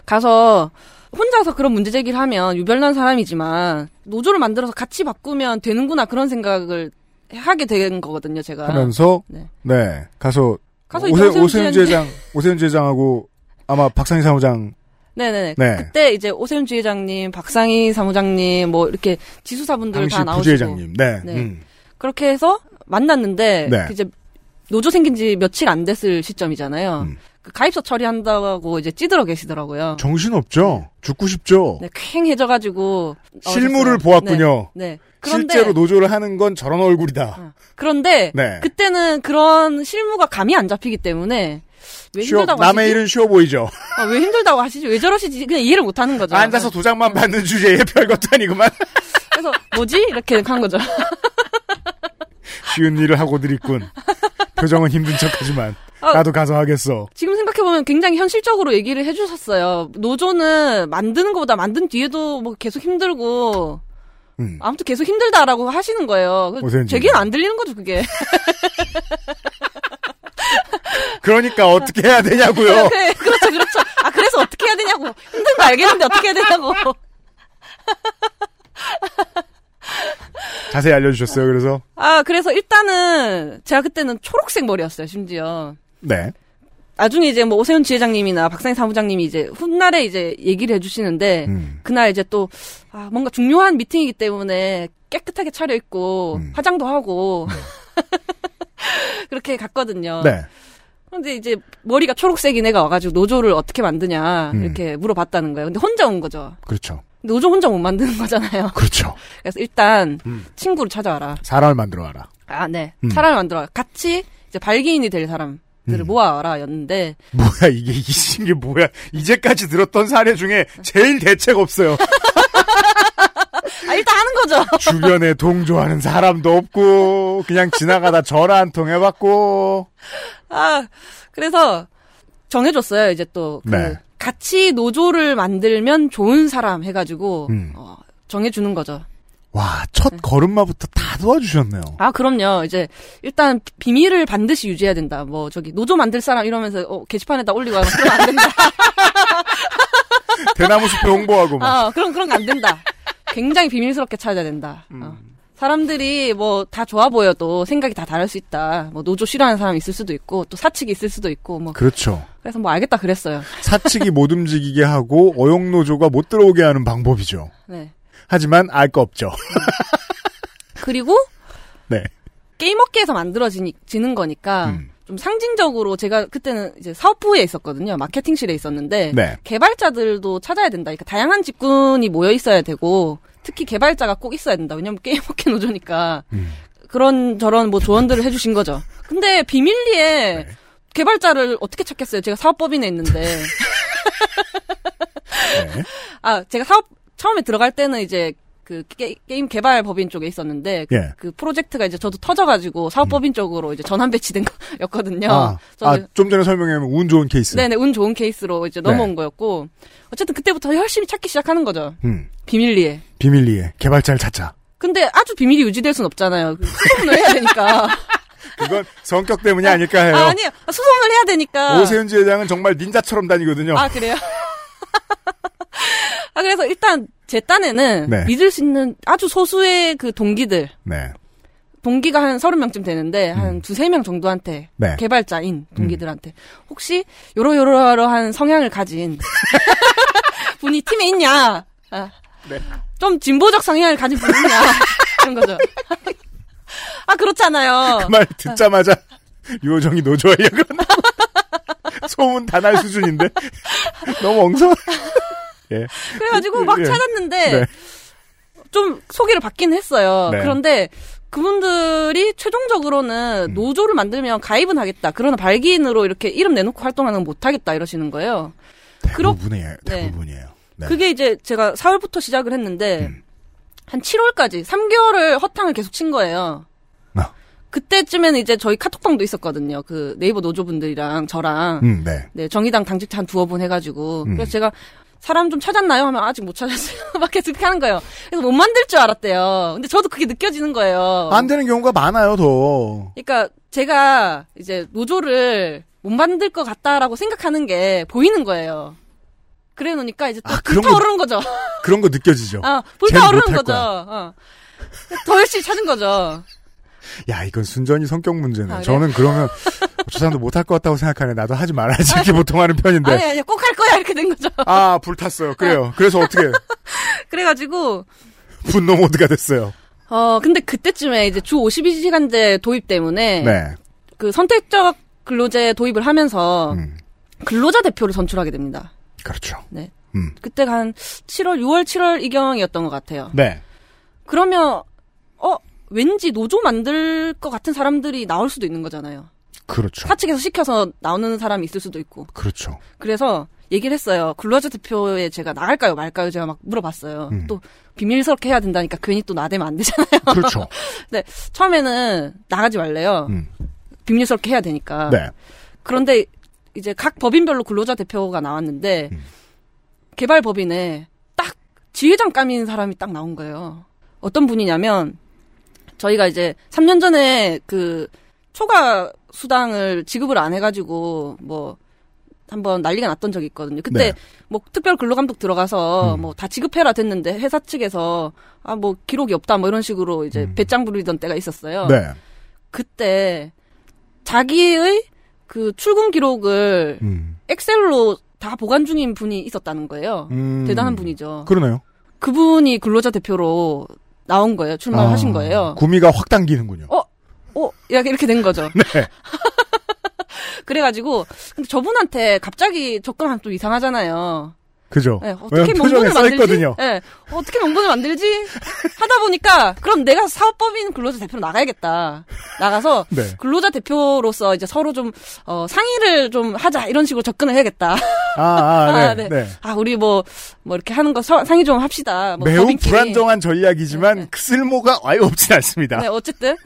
가서 혼자서 그런 문제 제기를 하면 유별난 사람이지만 노조를 만들어서 같이 바꾸면 되는구나 그런 생각을 하게 된 거거든요, 제가.
하면서
네.
네, 가서,
가서
오세,
오세훈 지회장-
오세훈 지회장하고 아마 박상희 사무장
네네네.
네.
그때 이제 오세훈 지회장님, 박상희 사무장님, 뭐 이렇게 지수사분들 다 나오시고.
부지회장님. 네.
네.
음.
그렇게 해서 만났는데
네.
그 이제 노조 생긴 지 며칠 안 됐을 시점이잖아요.
음.
그 가입서 처리한다고 이제 찌들어 계시더라고요.
정신 없죠. 죽고 싶죠.
네, 쾌해져가지고
실물을 보았군요.
네. 네. 그런데
실제로 노조를 하는 건 저런 얼굴이다.
그런데
네.
그때는 그런 실무가 감이 안 잡히기 때문에 왜
쉬워,
힘들다고
남의
하시지?
일은 쉬워 보이죠.
아, 왜 힘들다고 하시지? 왜 저러시지? 그냥 이해를 못 하는 거죠.
앉아서 도장만 받는 주제에 별것도 아니구만.
그래서 뭐지? 이렇게 한 거죠.
쉬운 일을 하고들 있군. 표정은 힘든 척하지만
아,
나도 가서 하겠어.
지금 생각해보면 굉장히 현실적으로 얘기를 해주셨어요. 노조는 만드는 것보다 만든 뒤에도 뭐 계속 힘들고,
음.
아무튼 계속 힘들다라고 하시는 거예요. 그
오세훈
제게는 안 들리는 거죠, 그게.
그러니까 어떻게 해야 되냐고요.
그래, 그렇죠, 그렇죠. 아, 그래서 어떻게 해야 되냐고. 힘든 거 알겠는데 어떻게 해야 되냐고.
자세히 알려주셨어요. 그래서
아, 그래서 일단은 제가 그때는 초록색 머리였어요, 심지어.
네.
나중에 이제 뭐 오세훈 지회장님이나 박상희 사무장님이 이제 훗날에 이제 얘기를 해주시는데
음.
그날 이제 또 아, 뭔가 중요한 미팅이기 때문에 깨끗하게 차려입고
음.
화장도 하고 그렇게 갔거든요.
네.
근데 이제 머리가 초록색인 애가 와가지고 노조를 어떻게 만드냐
음.
이렇게 물어봤다는 거예요. 근데 혼자 온 거죠.
그렇죠.
근데 노조 혼자 못 만드는 거잖아요.
그렇죠.
그래서 일단
음.
친구를 찾아와라.
사람을 만들어 와라.
아, 네.
음.
사람을 만들어. 같이 이제 발기인이 될 사람들을
음.
모아와라 였는데
뭐야 이게 이게 뭐야 이제까지 들었던 사례 중에 제일 대책 없어요.
아, 일단 하는 거죠.
주변에 동조하는 사람도 없고 그냥 지나가다 전화 한 통 해봤고
아, 그래서 정해줬어요. 이제 또, 그,
네.
같이 노조를 만들면 좋은 사람 해가지고,
음.
어, 정해주는 거죠.
와첫 걸음마부터 다 도와주셨네요.
아, 그럼요. 이제, 일단, 비- 비밀을 반드시 유지해야 된다. 뭐, 저기, 노조 만들 사람 이러면서, 어, 게시판에다 올리고 하면 그러면 안 된다.
대나무 숲에 홍보하고 막.
어, 그럼, 그런 거 안 된다. 굉장히 비밀스럽게 찾아야 된다.
음.
어. 사람들이 뭐 다 좋아 보여도 생각이 다 다를 수 있다. 뭐 노조 싫어하는 사람 있을 수도 있고 또 사측이 있을 수도 있고 뭐
그렇죠.
그래서 뭐 알겠다 그랬어요.
사측이 못 움직이게 하고 어용 노조가 못 들어오게 하는 방법이죠.
네.
하지만 알 거 없죠.
그리고
네.
게임 업계에서 만들어지는 거니까
음.
좀 상징적으로 제가 그때는 이제 사업부에 있었거든요. 마케팅실에 있었는데
네.
개발자들도 찾아야 된다. 그러니까 다양한 직군이 모여 있어야 되고 특히 개발자가 꼭 있어야 된다. 왜냐면 게임업계 노조니까
음.
그런 저런 뭐 조언들을 해주신 거죠. 근데 비밀리에
네.
개발자를 어떻게 찾겠어요? 제가 사업법인에 있는데.
네.
아, 제가 사업 처음에 들어갈 때는 이제 그 게, 임 개발 법인 쪽에 있었는데 그,
예. 음.
그 프로젝트가 이제 저도 터져가지고 사업법인 쪽으로 이제 전환 배치된 거였거든요.
아, 아, 좀 전에 설명하면 운 좋은 케이스.
네네 운 좋은 케이스로 이제
네.
넘어온 거였고 어쨌든 그때부터 열심히 찾기 시작하는 거죠.
음.
비밀리에.
비밀리에 개발자를 찾자.
근데 아주 비밀이 유지될 순 없잖아요. 그 수소문을 해야 되니까.
그건 성격 때문이 아닐까 해요.
아, 아니요. 수소문을 해야 되니까.
오세훈 지회장은 정말 닌자처럼 다니거든요.
아, 그래요? 아, 그래서 일단 제 딴에는
네.
믿을 수 있는 아주 소수의 그 동기들,
네.
동기가 한 서른 명쯤 되는데 한 두세 명 정도한테
음. 네.
개발자인 동기들한테 혹시 요러요러한 성향을 가진 분이 팀에 있냐? 아,
네.
좀 진보적 성향을 가진 분 있냐? 이런 거죠. 아 그렇잖아요.
그 말 듣자마자 유호정이 노조하려고 그런다고. 소문 다 날 수준인데. 너무 엉성. 예.
그래가지고 막
예.
찾았는데
네.
좀 소개를 받긴 했어요.
네.
그런데 그분들이 최종적으로는 노조를 만들면 가입은 하겠다. 그러나 발기인으로 이렇게 이름 내놓고 활동하는 건 못 하겠다 이러시는 거예요.
대부분이에요.
네.
대부분이에요. 네.
그게 이제 제가 4월부터 시작을 했는데
음.
한 7월까지 3개월을 허탕을 계속 친 거예요.
아.
그때쯤에는 이제 저희 카톡방도 있었거든요. 그 네이버 노조분들이랑 저랑
음, 네.
네, 정의당 당직자 한 두어 분 해가지고.
음.
그래서 제가 사람 좀 찾았나요? 하면 아직 못 찾았어요. 막 계속 이렇게 하는 거예요. 그래서 못 만들 줄 알았대요. 근데 저도 그게 느껴지는 거예요.
안 되는 경우가 많아요, 더.
그러니까 제가 이제 노조를 못 만들 것 같다라고 생각하는 게 보이는 거예요. 그래 놓으니까 이제 또
아, 그런 거-
불타오르는 거 죠.
그런 거 느껴지죠.
아,
쟤는
불타오르는 거죠. 어. 더 열심히 찾은 거죠.
야, 이건 순전히 성격 문제네.
아?
저는 그러면 저 사람도 못할 것 같다고 생각하네. 나도 하지 말아야지. 이렇게 보통 하는 편인데.
아니, 아니, 꼭 할 거야. 이렇게 된 거죠.
아, 불탔어요. 그래요. 그래서 어떻게
그래가지고,
분노 모드가 됐어요.
어, 근데 그때쯤에 이제 주 52시간제 도입 때문에,
네.
그 선택적 근로제 도입을 하면서,
음,
근로자 대표를 선출하게 됩니다.
그렇죠.
네.
음.
그때가 한 7월, 6월, 7월 이경이었던 것 같아요.
네.
그러면, 어, 왠지 노조 만들 것 같은 사람들이 나올 수도 있는 거잖아요.
그렇죠.
사측에서 시켜서 나오는 사람이 있을 수도 있고.
그렇죠.
그래서 얘기를 했어요. 근로자 대표에 제가 나갈까요, 말까요? 제가 막 물어봤어요.
음.
또 비밀스럽게 해야 된다니까 괜히 또 나대면 안 되잖아요.
그렇죠.
근데 처음에는 나가지 말래요.
음.
비밀스럽게 해야 되니까.
네.
그런데 이제 각 법인별로 근로자 대표가 나왔는데
음.
개발 법인에 딱 지회장 까민 사람이 딱 나온 거예요. 어떤 분이냐면 저희가 이제 3년 전에 그 초과 수당을 지급을 안 해가지고 뭐 한번 난리가 났던 적이 있거든요. 그때
네.
뭐 특별 근로감독 들어가서
음.
뭐다 지급해라 됐는데 회사 측에서 아 뭐 기록이 없다 뭐 이런 식으로 이제 배짱 부리던 때가 있었어요.
음. 네.
그때 자기의 그 출근 기록을
음.
엑셀로 다 보관 중인 분이 있었다는 거예요.
음.
대단한 분이죠.
그러네요.
그분이 근로자 대표로 나온 거예요. 출마를
아,
하신 거예요.
구미가 확 당기는군요.
어, 어, 이렇게 이렇게 된 거죠.
네.
그래가지고 근데 저분한테 갑자기 접근하면 또 이상하잖아요.
그죠.
네, 어떻게 명분을 만들지? 네, 어떻게 명분을 만들지? 하다 보니까 그럼 내가 사업법인 근로자 대표로 나가야겠다. 나가서
네.
근로자 대표로서 이제 서로 좀 어, 상의를 좀 하자 이런 식으로 접근을 해야겠다.
아, 아, 네. 네.
아 우리 뭐뭐 이렇게 하는 거 서- 상의 좀 합시다. 뭐
매우
법인끼리.
불안정한 전략이지만 그 쓸모가 아예 없진 않습니다.
네, 어쨌든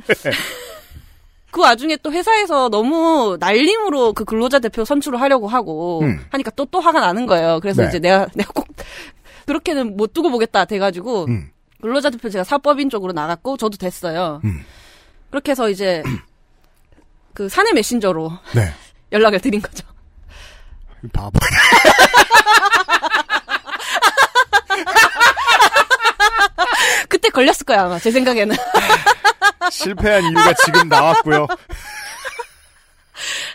그 와중에 또 회사에서 너무 날림으로 그 근로자 대표 선출을 하려고 하고
음.
하니까 또 또 화가 나는 거예요. 그래서
네.
이제 내가 내가 꼭 그렇게는 못 두고 보겠다 돼가지고
음.
근로자 대표 제가 사법인 쪽으로 나갔고 저도 됐어요.
음.
그렇게 해서 이제 그 사내 메신저로
네.
연락을 드린 거죠.
바보.
그때 걸렸을 거야 아마 제 생각에는.
실패한 이유가 지금 나왔고요.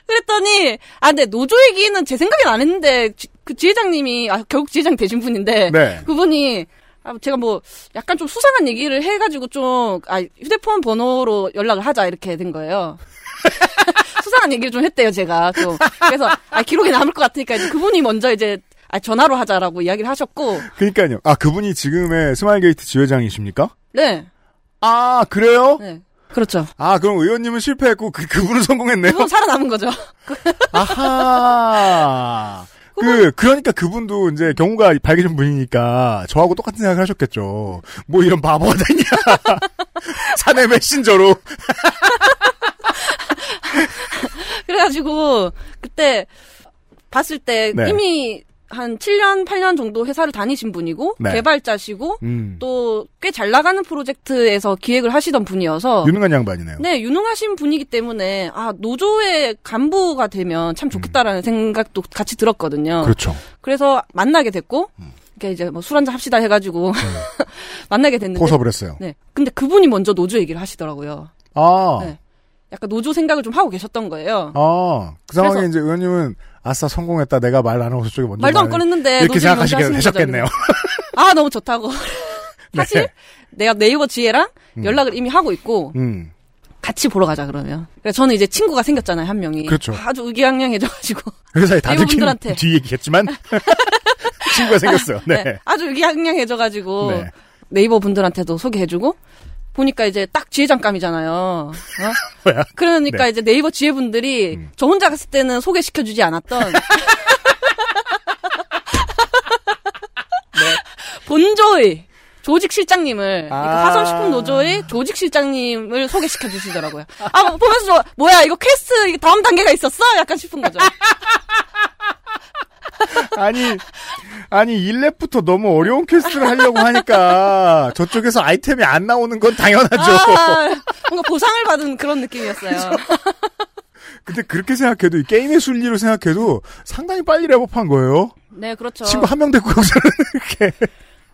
그랬더니 아 근데 노조 얘기는 제 생각엔 안 했는데 지- 그 지회장님이 아 결국 지회장 되신 분인데
네.
그분이 아, 제가 뭐 약간 좀 수상한 얘기를 해가지고 좀 아 휴대폰 번호로 연락을 하자 이렇게 된 거예요. 수상한 얘기를 좀 했대요 제가 좀 그래서 아 기록에 남을 것 같으니까 이제 그분이 먼저 이제 아 전화로 하자라고 이야기를 하셨고
그러니까요. 아, 그분이 지금의 스마일게이트 지회장이십니까?
네
아, 그래요?
네. 그렇죠.
아, 그럼 의원님은 실패했고 그 그분은 성공했네요.
그분 살아남은 거죠.
아하. 그 그러니까 그분도 이제 경우가 밝으신 분이니까 저하고 똑같은 생각을 하셨겠죠. 뭐 이런 바보가 되냐. 사내 메신저로.
그래가지고 그때 봤을 때
네.
이미 한 7년, 8년 정도 회사를 다니신 분이고
네.
개발자시고
음.
또꽤 잘 나가는 프로젝트에서 기획을 하시던 분이어서
유능한 양반이네요.
네, 유능하신 분이기 때문에 아, 노조의 간부가 되면 참 좋겠다라는 생각도 같이 들었거든요.
음. 그렇죠.
그래서 만나게 됐고 이렇게 이제 뭐 술 한잔 합시다 해 가지고 만나게 됐는데
포섭을 했어요.
네. 근데 그분이 먼저 노조 얘기를 하시더라고요.
아.
네. 약간 노조 생각을 좀 하고 계셨던 거예요.
아, 그 상황에
그래서-
이제 의원님은 아싸 성공했다. 내가 말 안 하고 저쪽에 먼저
말도 안 꺼냈는데
이렇게.
거죠, 아 너무 좋다고. 사실
네.
내가 네이버 지혜랑
음.
연락을 이미 하고 있고
음.
같이 보러 가자 그러면. 그래서 저는 이제 친구가 생겼잖아요 한 명이.
그렇죠.
아주 의기양양해져가지고
회사에 다 들킨
네이버분들한테.
뒤 얘기겠지만 친구가 생겼어요. 네.
네, 아주 의기양양해져가지고
네.
네이버 분들한테도 소개해주고 보니까 이제 딱 지혜장감이잖아요. 어?
뭐야?
그러니까
네.
이제 네이버 지혜분들이 저 혼자 갔을 때는 소개시켜주지 않았던 네. 본조의 조직 실장님을 그러니까
아.
화성식품 노조의 조직 실장님을 소개시켜 주시더라고요. 아 보면서 저, 뭐야 이거 퀘스트 다음 단계가 있었어? 약간 싶은 거죠.
아니, 아니, 1렙부터 너무 어려운 quest를 하려고 하니까 저쪽에서 아이템이 안 나오는 건 당연하죠.
아, 뭔가 보상을 받은 그런 느낌이었어요.
근데 그렇게 생각해도, 이 게임의 순리로 생각해도 상당히 빨리 렙업한 거예요.
네 그렇죠.
친구 한 명 데리고 여기서는 이렇게.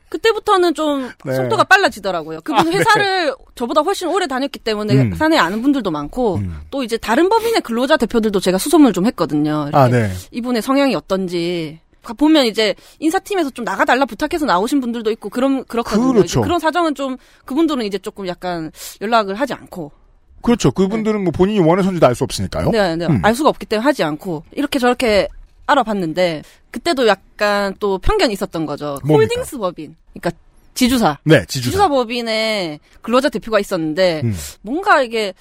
그때부터는 좀
네.
속도가 빨라지더라고요. 그분
아, 네.
회사를 저보다 훨씬 오래 다녔기 때문에
음.
사내에 아는 분들도 많고 또 이제 다른 법인의 근로자 대표들도 제가 수소문을 좀 했거든요.
아, 네.
이분의 성향이 어떤지 가- 보면 이제 인사팀에서 좀 나가달라 부탁해서 나오신 분들도 있고 그런 그렇거든요.
그렇죠.
그런 사정은 좀 그분들은 이제 조금 약간 연락을 하지 않고
그렇죠. 그분들은 뭐 본인이 원해서인지도 알 수 없으니까요.
네, 네.
음.
알 수가 없기 때문에 하지 않고 이렇게 저렇게 알아봤는데 그때도 약간 또 편견이 있었던 거죠.
뭡니까?
홀딩스 법인. 그러니까 지주사.
네, 지주사.
법인에 근로자 대표가 있었는데
음.
뭔가 이게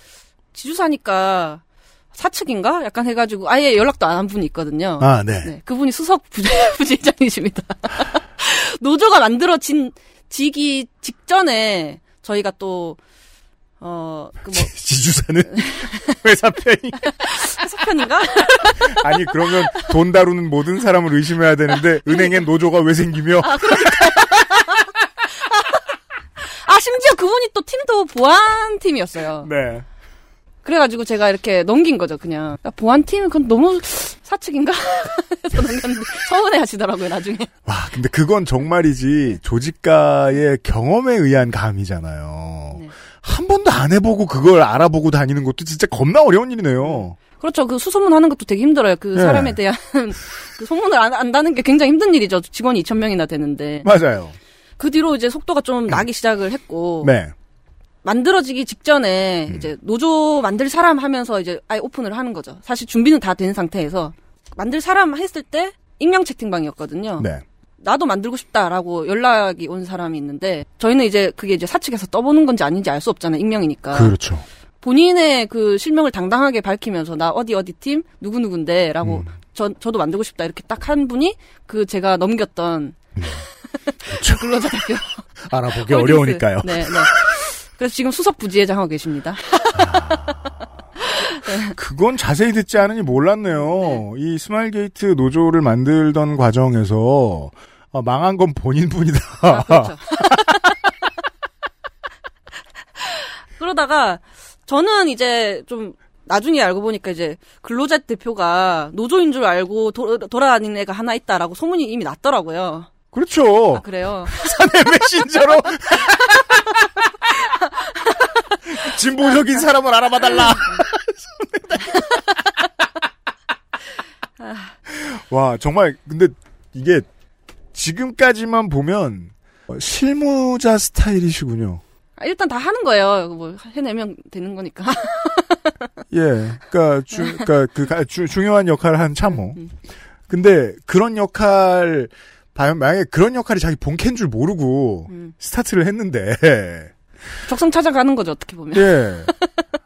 지주사니까 사측인가? 약간 해가지고 아예 연락도 안 한 분이 있거든요.
아, 네.
그분이 수석 부재, 부재장이십니다. 노조가 만들어진 지기 직전에 저희가 또 어, 그 뭐,
지주사는 회사 편이.
회사편인가?
아니, 그러면 돈 다루는 모든 사람을 의심해야 되는데, 은행엔 노조가 왜 생기며,
아, 그러니까. 아, 심지어 그분이 또 팀도 보안팀이었어요.
네.
그래가지고 제가 이렇게 넘긴 거죠, 그냥. 보안팀은 그건 너무 사측인가? 해서 넘겼는데 서운해 하시더라고요, 나중에.
와, 근데 그건 정말이지 조직가의 경험에 의한 감이잖아요.
네.
한 번도 안 해보고 그걸 알아보고 다니는 것도 진짜 겁나 어려운 일이네요.
그렇죠. 그 수소문 하는 것도 되게 힘들어요. 그
네.
사람에 대한 그 소문을 안, 안다는 게 굉장히 힘든 일이죠. 직원이 2,000명이나 되는데.
맞아요.
그 뒤로 이제 속도가 좀 나기 시작을 했고.
네.
만들어지기 직전에
음.
이제 노조 만들 사람 하면서 이제 아예 오픈을 하는 거죠. 사실 준비는 다 된 상태에서 만들 사람 했을 때 익명 채팅방이었거든요.
네.
나도 만들고 싶다라고 연락이 온 사람이 있는데 저희는 이제 그게 이제 사측에서 떠보는 건지 아닌지 알 수 없잖아요. 익명이니까.
그렇죠.
본인의 그 실명을 당당하게 밝히면서 나 어디 어디 팀 누구 누군데라고
음.
저 저도 만들고 싶다 이렇게 딱 한 분이 그 제가 넘겼던 그 근로자 대표
알아보기. 어려우니까요.
네, 네. 그래서 지금 수석 부지회장 하고 계십니다.
그건 자세히 듣지 않으니 몰랐네요. 이 스마일 게이트 노조를 만들던 과정에서 어, 망한 건 본인뿐이다.
아, 그렇죠. 그러다가 저는 이제 좀 나중에 알고 보니까 이제 근로자 대표가 노조인 줄 알고 도, 돌아다니는 애가 하나 있다라고 소문이 이미 났더라고요.
그렇죠.
아, 그래요.
사내 메신저로 진보적인 사람을 알아봐달라. 와 정말 근데 이게 지금까지만 보면 어, 실무자 스타일이시군요.
아, 일단 다 하는 거예요. 뭐 해내면 되는 거니까.
예, 그러니까 주, 그러니까 그 가- 주- 중요한 역할을 한 참호. 근데 그런 역할 봐- 만약에 그런 역할이 자기 본캐인 줄 모르고
음.
스타트를 했는데
적성 찾아가는 거죠 어떻게 보면.
예.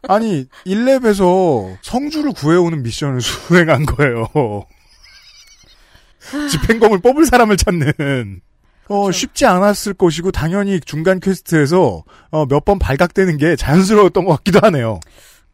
아니, 1렙에서 성주를 구해오는 미션을 수행한 거예요. 집행검을 뽑을 사람을 찾는. 어, 쉽지 않았을 것이고, 당연히 중간 퀘스트에서, 어, 몇 번 발각되는 게 자연스러웠던 것 같기도 하네요.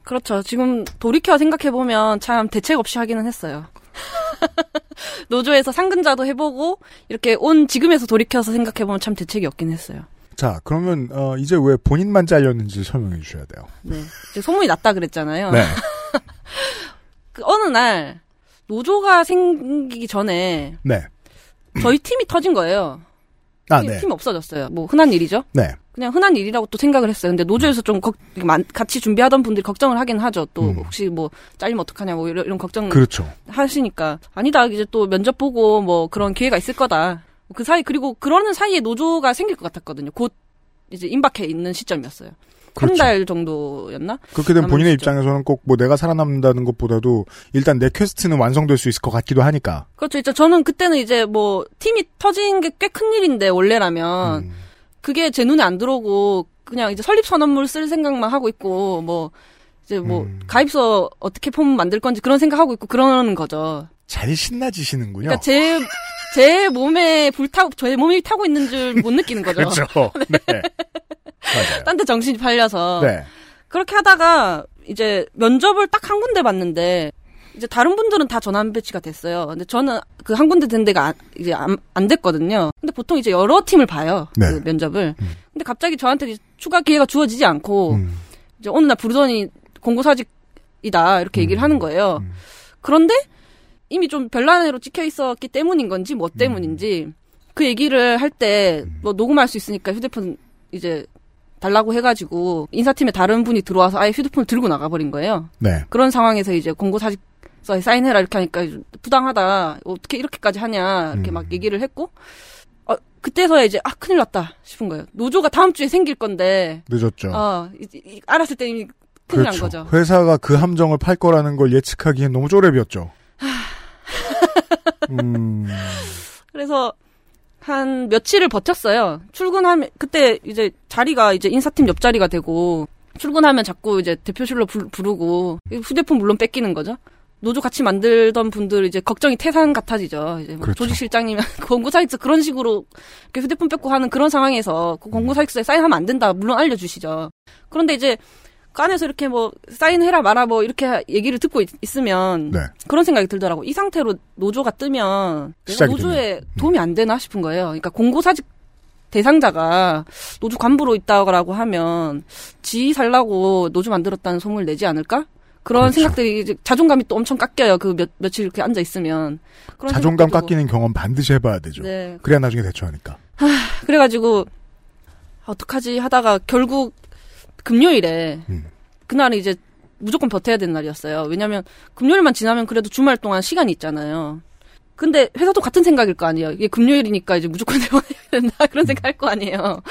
그렇죠. 지금 돌이켜 생각해 보면 참 대책 없이 하기는 했어요. 노조에서 상근자도 해보고 이렇게 온 지금에서 돌이켜서 생각해 보면 참 대책이 없긴 했어요.
자, 그러면, 어, 이제 왜 본인만 잘렸는지 설명해 주셔야 돼요.
네. 소문이 났다 그랬잖아요.
네.
그 어느 날 노조가 생기기 전에
네.
저희 팀이 터진 거예요.
아,
팀,
네.
팀이 없어졌어요. 뭐 흔한 일이죠.
네.
그냥 흔한 일이라고 또 생각을 했어요. 근데 노조에서 좀 걱- 많- 같이 준비하던 분들이 걱정을 하긴 하죠. 또 혹시 뭐 잘리면 어떡하냐 뭐 이런, 이런 걱정
음. 그렇죠.
하시니까 아니다 이제 또 면접 보고 뭐 그런 기회가 있을 거다. 그 사이 그리고 그러는 사이에 노조가 생길 것 같았거든요. 곧 이제 임박해 있는 시점이었어요.
그렇죠.
한달 정도였나?
그렇게 되면 본인의
시점.
입장에서는 꼭 뭐 내가 살아남는다는 것보다도 일단 내 quest는 완성될 수 있을 것 같기도 하니까.
그렇죠. 이제 저는 그때는 이제 뭐 팀이 터진 게 꽤 큰 일인데 원래라면
음.
그게 제 눈에 안 들어오고 그냥 이제 설립 선언물 쓸 생각만 하고 있고 뭐 이제 뭐
음.
가입서 어떻게 폼 만들 건지 그런 생각하고 있고 그러는 거죠.
잘 신나지시는군요.
그러니까 제, 제 몸에 불타고, 제 몸이 타고 있는 줄 못 느끼는 거죠.
그렇죠. 네.
딴 데 정신이 팔려서.
네.
그렇게 하다가 이제 면접을 딱 한 군데 봤는데 이제 다른 분들은 다 전환 배치가 됐어요. 근데 저는 그 한 군데 된 데가 안, 이제 안, 안 됐거든요. 근데 보통 이제 여러 팀을 봐요.
네.
그 면접을. 근데 갑자기 저한테 이제 추가 기회가 주어지지 않고
음.
이제 어느 날 부르더니 공고 사직이다 이렇게
음.
얘기를 하는 거예요. 그런데 이미 좀 별난애로 찍혀 있었기 때문인 건지 뭐 때문인지 그 얘기를 할 때 뭐 녹음할 수 있으니까 휴대폰 이제 달라고 해가지고 인사팀에 다른 분이 들어와서 아예 휴대폰을 들고 나가버린 거예요.
네.
그런 상황에서 이제 공고 사직서에 사인해라 이렇게 하니까 부당하다 어떻게 이렇게까지 하냐 이렇게 막 얘기를 했고 어, 그때서야 이제 아 큰일 났다 싶은 거예요. 노조가 다음 주에 생길 건데
늦었죠.
어, 이- 이- 알았을 때 이미 큰일 난 거죠.
회사가 그 함정을 팔 거라는 걸 예측하기엔 너무 쪼렙이었죠. 음,
그래서 한 며칠을 버텼어요. 출근하면 그때 이제 자리가 이제 인사팀 옆자리가 되고 출근하면 자꾸 이제 대표실로 부, 부르고 휴대폰 물론 뺏기는 거죠. 노조 같이 만들던 분들 이제 걱정이 태산 같아지죠. 이제 뭐
그렇죠.
조직실장이면 공구사익서 그런 식으로 휴대폰 뺏고 하는 그런 상황에서 그 공구사익서에 사인하면 안 된다 물론 알려주시죠. 그런데 이제 그 안에서 이렇게 뭐 사인해라 마라 뭐 이렇게 얘기를 듣고 있, 으면
네.
그런 생각이 들더라고. 이 상태로 노조가 뜨면 내가 노조에 도움이 안 되나 싶은 거예요. 그러니까 공고사직 대상자가 노조 간부로 있다고 하면 지 살라고 노조 만들었다는 소문을 내지 않을까? 그런
그렇죠.
생각들이 이제 자존감이 또 엄청 깎여요. 그 몇, 며칠 이렇게 앉아 있으면. 그런
자존감. 깎이는 경험 반드시 해봐야 되죠.
네.
그래야 나중에 대처하니까.
그래가지고 아, 어떡하지 하다가 결국 금요일에
음.
그날은 이제 무조건 버텨야 되는 날이었어요. 왜냐면 금요일만 지나면 그래도 주말 동안 시간이 있잖아요. 근데 회사도 같은 생각일 거 아니에요. 이게 금요일이니까 이제 무조건 내보내야 된다 그런 생각 할 거 아니에요.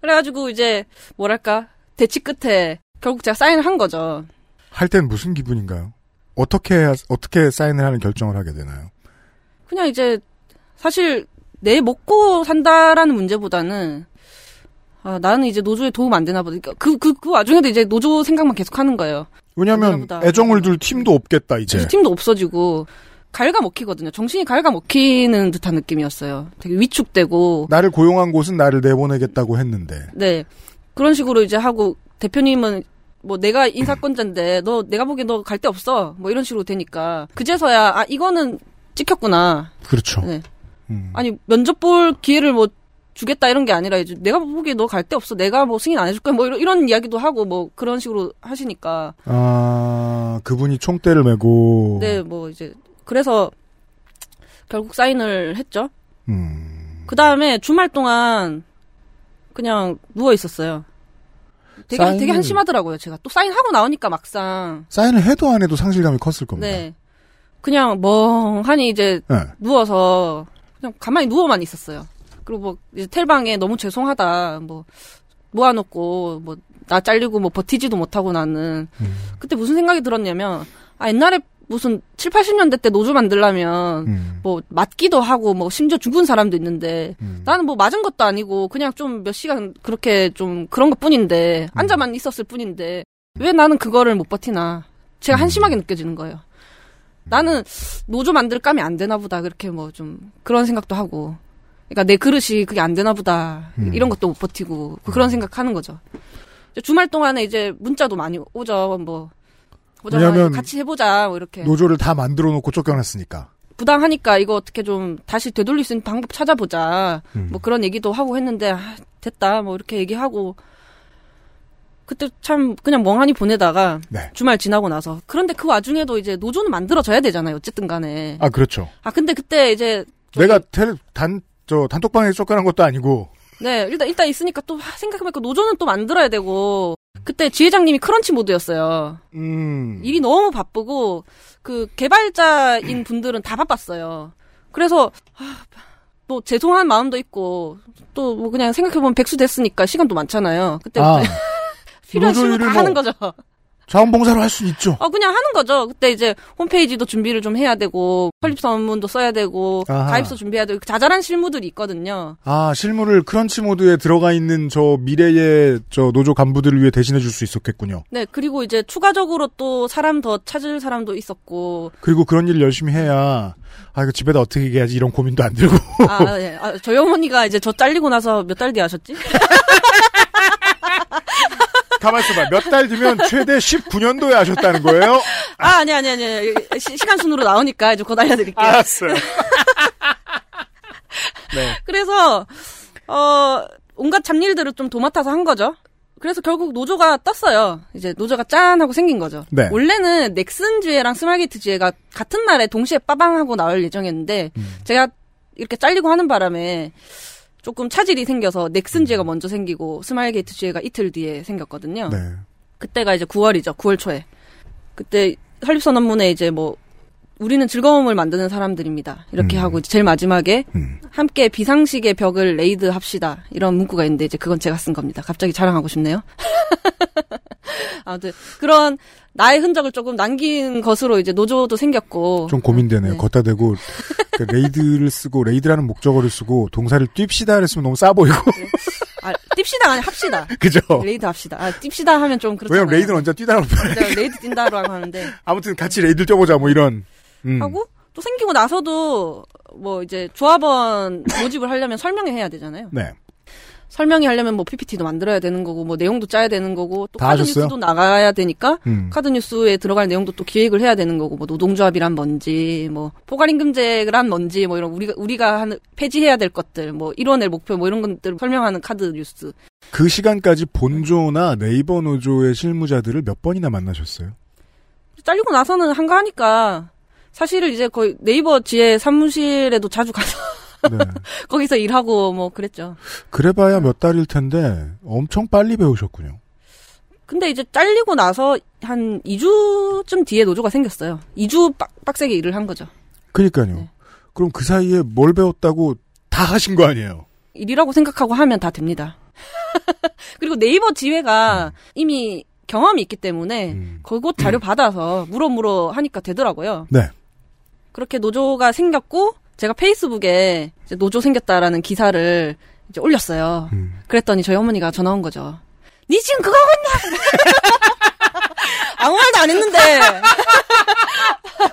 그래가지고 이제 뭐랄까 대치 끝에 결국 제가 사인을 한 거죠.
할 땐 무슨 기분인가요? 어떻게 해야- 어떻게 사인을 하는 결정을 하게 되나요?
그냥 이제 사실 내 먹고 산다라는 문제보다는 아, 나는 이제 노조에 도움 안 되나 보다. 그러니까 그, 그, 그 와중에도 이제 노조 생각만 계속 하는 거예요.
왜냐하면
보다.
애정을 둘 팀도 없겠다 이제.
팀도 없어지고 갉아먹히거든요. 정신이 갉아먹히는 듯한 느낌이었어요. 되게 위축되고
나를 고용한 곳은 나를 내보내겠다고 했는데.
네 그런 식으로 이제 하고 대표님은 뭐 내가 인사권자인데 너 내가 보기엔 너 갈 데 없어 뭐 이런 식으로 되니까 그제서야 아 이거는 찍혔구나.
그렇죠.
네. 아니 면접 볼 기회를 뭐 주겠다 이런 게 아니라 이제 내가 보기에 너 갈 데 없어. 내가 뭐 승인 안 해줄 거야. 뭐 이런, 이런 이야기도 하고 뭐 그런 식으로 하시니까
아 그분이 총대를 메고.
네 뭐 이제 그래서 결국 사인을 했죠.
음.
그 다음에 주말 동안 그냥 누워 있었어요. 되게
사인을-
되게 한심하더라고요. 제가 또 사인하고 나오니까 막상
사인을 해도 안 해도 상실감이 컸을 겁니다.
네 그냥 멍하니 이제
네.
누워서 그냥 가만히 누워만 있었어요. 그리고 뭐 이제 텔방에 너무 죄송하다. 뭐 모아놓고 뭐 나 잘리고 뭐 버티지도 못하고 나는.
음.
그때 무슨 생각이 들었냐면 아 옛날에 무슨 7, 80년대 때 노조 만들려면
음.
뭐 맞기도 하고 뭐 심지어 죽은 사람도 있는데 나는 뭐 맞은 것도 아니고 그냥 좀 몇 시간 그렇게 좀 그런 것 뿐인데 앉아만 있었을 뿐인데 왜 나는 그거를 못 버티나? 제가 한심하게 느껴지는 거예요. 나는 노조 만들 감이 안 되나 보다. 그렇게 뭐 좀 그런 생각도 하고 그러니까 내 그릇이 그게 안 되나 보다
음.
이런 것도 못 버티고 그- 그런 생각하는 거죠. 주말 동안에 이제 문자도 많이 오죠 뭐
왜냐면
같이 해보자 뭐 이렇게
노조를 다 만들어 놓고 쫓겨났으니까.
부당하니까 이거 어떻게 좀 다시 되돌릴 수 있는 방법 찾아보자.
음.
뭐 그런 얘기도 하고 했는데 아, 됐다 뭐 이렇게 얘기하고 그때 참 그냥 멍하니 보내다가
네.
주말 지나고 나서 그런데 그 와중에도 이제 노조는 만들어져야 되잖아요. 어쨌든 간에.
아 그렇죠.
아 근데 그때 이제
내가 텔, 단, 저, 단톡방에 쫓겨난 것도 아니고,
네 일단 일단 있으니까 또 아, 생각해보니까 노조는 또 만들어야 되고 그때 지회장님이 크런치 모드였어요.
음.
일이 너무 바쁘고 그 개발자인 분들은 다 바빴어요. 그래서 아, 뭐 죄송한 마음도 있고 또 뭐 그냥 생각해보면 백수 됐으니까 시간도 많잖아요. 그때
아,
필요한 실무 다
일을
하는
뭐-
거죠.
자원봉사로 할 수는 있죠.
어 그냥 하는 거죠. 그때 이제 홈페이지도 준비를 좀 해야 되고 설립선문도 써야 되고
아하.
가입서 준비해야 되고 자잘한 실무들이 있거든요.
아, 실무를 크런치 모드에 들어가 있는 저 미래의 저 노조 간부들을 위해 대신해 줄 수 있었겠군요.
네 그리고 이제 추가적으로 또 사람 더 찾을 사람도 있었고
그리고 그런 일 열심히 해야, 아, 이거 집에다 어떻게 얘기하지? 이런 고민도 안 들고.
아, 예. 아, 저희 어머니가 이제 저 잘리고 나서 몇 달 뒤에 하셨지?
가만 있어봐. 몇 달 뒤면 최대 19년도에 하셨다는 거예요?
아, 아니, 아니, 아니. 시, 시간 순으로 나오니까 이제 곧 알려드릴게요.
알았어요. 네.
그래서, 어, 온갖 잡일들을 좀 도맡아서 한 거죠. 그래서 결국 노조가 떴어요. 이제 노조가 짠 하고 생긴 거죠.
네.
원래는 넥슨 지회랑 스마일게이트 지회가 같은 날에 동시에 빠방 하고 나올 예정이었는데, 제가 이렇게 잘리고 하는 바람에 조금 차질이 생겨서 넥슨 지회가 먼저 생기고, 스마일게이트 지회가 이틀 뒤에 생겼거든요.
네.
그때가 이제 9월이죠. 9월 초에. 그때 설립선언문에 이제 뭐 우리는 즐거움을 만드는 사람들입니다. 이렇게
음.
하고 제일 마지막에 함께 비상식의 벽을 raid 합시다. 이런 문구가 있는데 이제 그건 제가 쓴 겁니다. 갑자기 자랑하고 싶네요. 아무튼 그런 나의 흔적을 조금 남긴 것으로 이제 노조도 생겼고
좀 고민되네요. 거따 대고 그 raid를 쓰고 raid라는 목적어를 쓰고 동사를 뜁시다 했으면 너무 싸 보이고.
아, 뜁시다 아니 합시다.
그죠?
raid 합시다. 아, 뜁시다 하면 좀 그렇잖아요.
왜냐면 raid는 언제 뛰다라고 표현해.
내가 raid 뛴다라고 하는데
아무튼 같이 raid 뛰어보자 뭐 이런. 음.
하고 또 생기고 나서도 뭐 이제 조합원 모집을 하려면 설명을 해야 되잖아요.
네.
설명이 하려면 뭐 PPT도 만들어야 되는 거고 뭐 내용도 짜야 되는 거고
또다
카드
하셨어요?
뉴스도 나가야 되니까
음.
카드 뉴스에 들어갈 내용도 또 기획을 해야 되는 거고 뭐 노동조합이란 뭔지 뭐 포괄임금제란 뭔지 뭐 이런 우리가 우리가 하는 폐지해야 될 것들 뭐 이뤄낼 목표 뭐 이런 것들 설명하는 카드 뉴스
그 시간까지 본조나 네이버 노조의 실무자들을 몇 번이나 만나셨어요?
잘리고 나서는 한가하니까 사실은 이제 거의 네이버 지혜 사무실에도 자주 가서
네.
거기서 일하고 뭐 그랬죠.
그래봐야 몇 달일 텐데 엄청 빨리 배우셨군요.
근데 이제 잘리고 나서 한 2주쯤 뒤에 노조가 생겼어요. 2주 빡, 빡세게 일을 한 거죠.
그러니까요.
네.
그럼 그 사이에 뭘 배웠다고 다 하신 거 아니에요?
일이라고 생각하고 하면 다 됩니다. 그리고 네이버 지회가 이미 경험이 있기 때문에 그곳 자료 받아서 물어물어 하니까 되더라고요.
네.
그렇게 노조가 생겼고 제가 페이스북에 노조 생겼다라는 기사를 이제 올렸어요. 그랬더니 저희 어머니가 전화 온 거죠. 니 지금 그거 하고 있나? 아무 말도 안 했는데.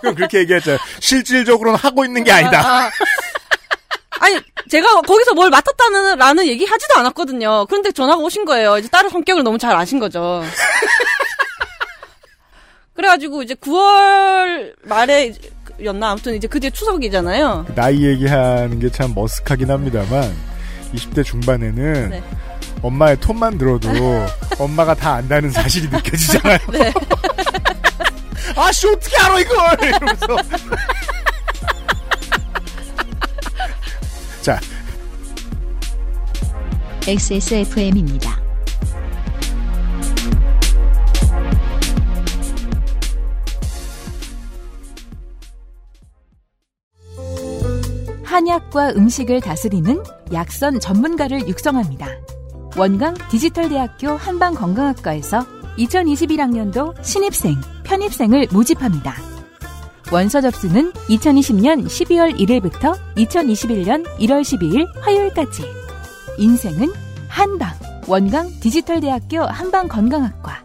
그럼 그렇게 얘기했죠. 실질적으로는 하고 있는 게 아니다.
아, 아. 아니 제가 거기서 뭘 맡았다는 라는 얘기 하지도 않았거든요. 그런데 전화가 오신 거예요. 이제 딸의 성격을 너무 잘 아신 거죠. 그래가지고 이제 9월 말에 였나 아무튼 이제 그 뒤에 추석이잖아요.
나이 얘기하는 게 참 머쓱하긴 합니다만 20대 중반에는
네.
엄마의 톤만 들어도 엄마가 다 안다는 사실이 느껴지잖아요.
네.
아씨 어떻게 알아 이걸 이러면서 자
XSFM입니다.
한약과 음식을 다스리는 약선 전문가를 육성합니다. 원광 디지털대학교 한방건강학과에서 2021학년도 신입생, 편입생을 모집합니다. 원서 접수는 2020년 12월 1일부터 2021년 1월 12일 화요일까지. 인생은 한방, 원광 디지털대학교 한방건강학과.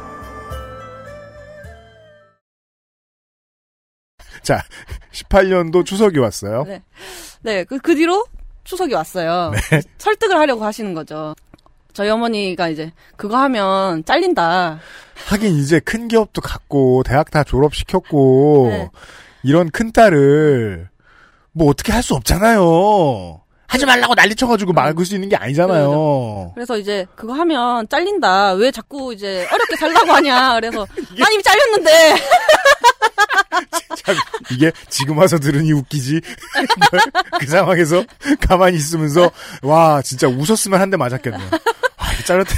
자 18년도 추석이 왔어요.
네. 네, 그, 그 뒤로 추석이 왔어요.
네.
설득을 하려고 하시는 거죠. 저희 어머니가 이제 그거 하면 잘린다.
하긴 이제 큰 기업도 갔고 대학 다 졸업시켰고
네.
이런 큰 딸을 뭐 어떻게 할 수 없잖아요. 하지 말라고 난리 쳐가지고 막을 수 있는 게 아니잖아요.
그래서 이제 그거 하면 잘린다. 왜 자꾸 이제 어렵게 살라고 하냐. 그래서 난 이미 잘렸는데.
참, 이게 지금 와서 들으니 웃기지. 그 상황에서 가만히 있으면서 와 진짜 웃었으면 한 대 맞았겠네. 아, 잘렸다.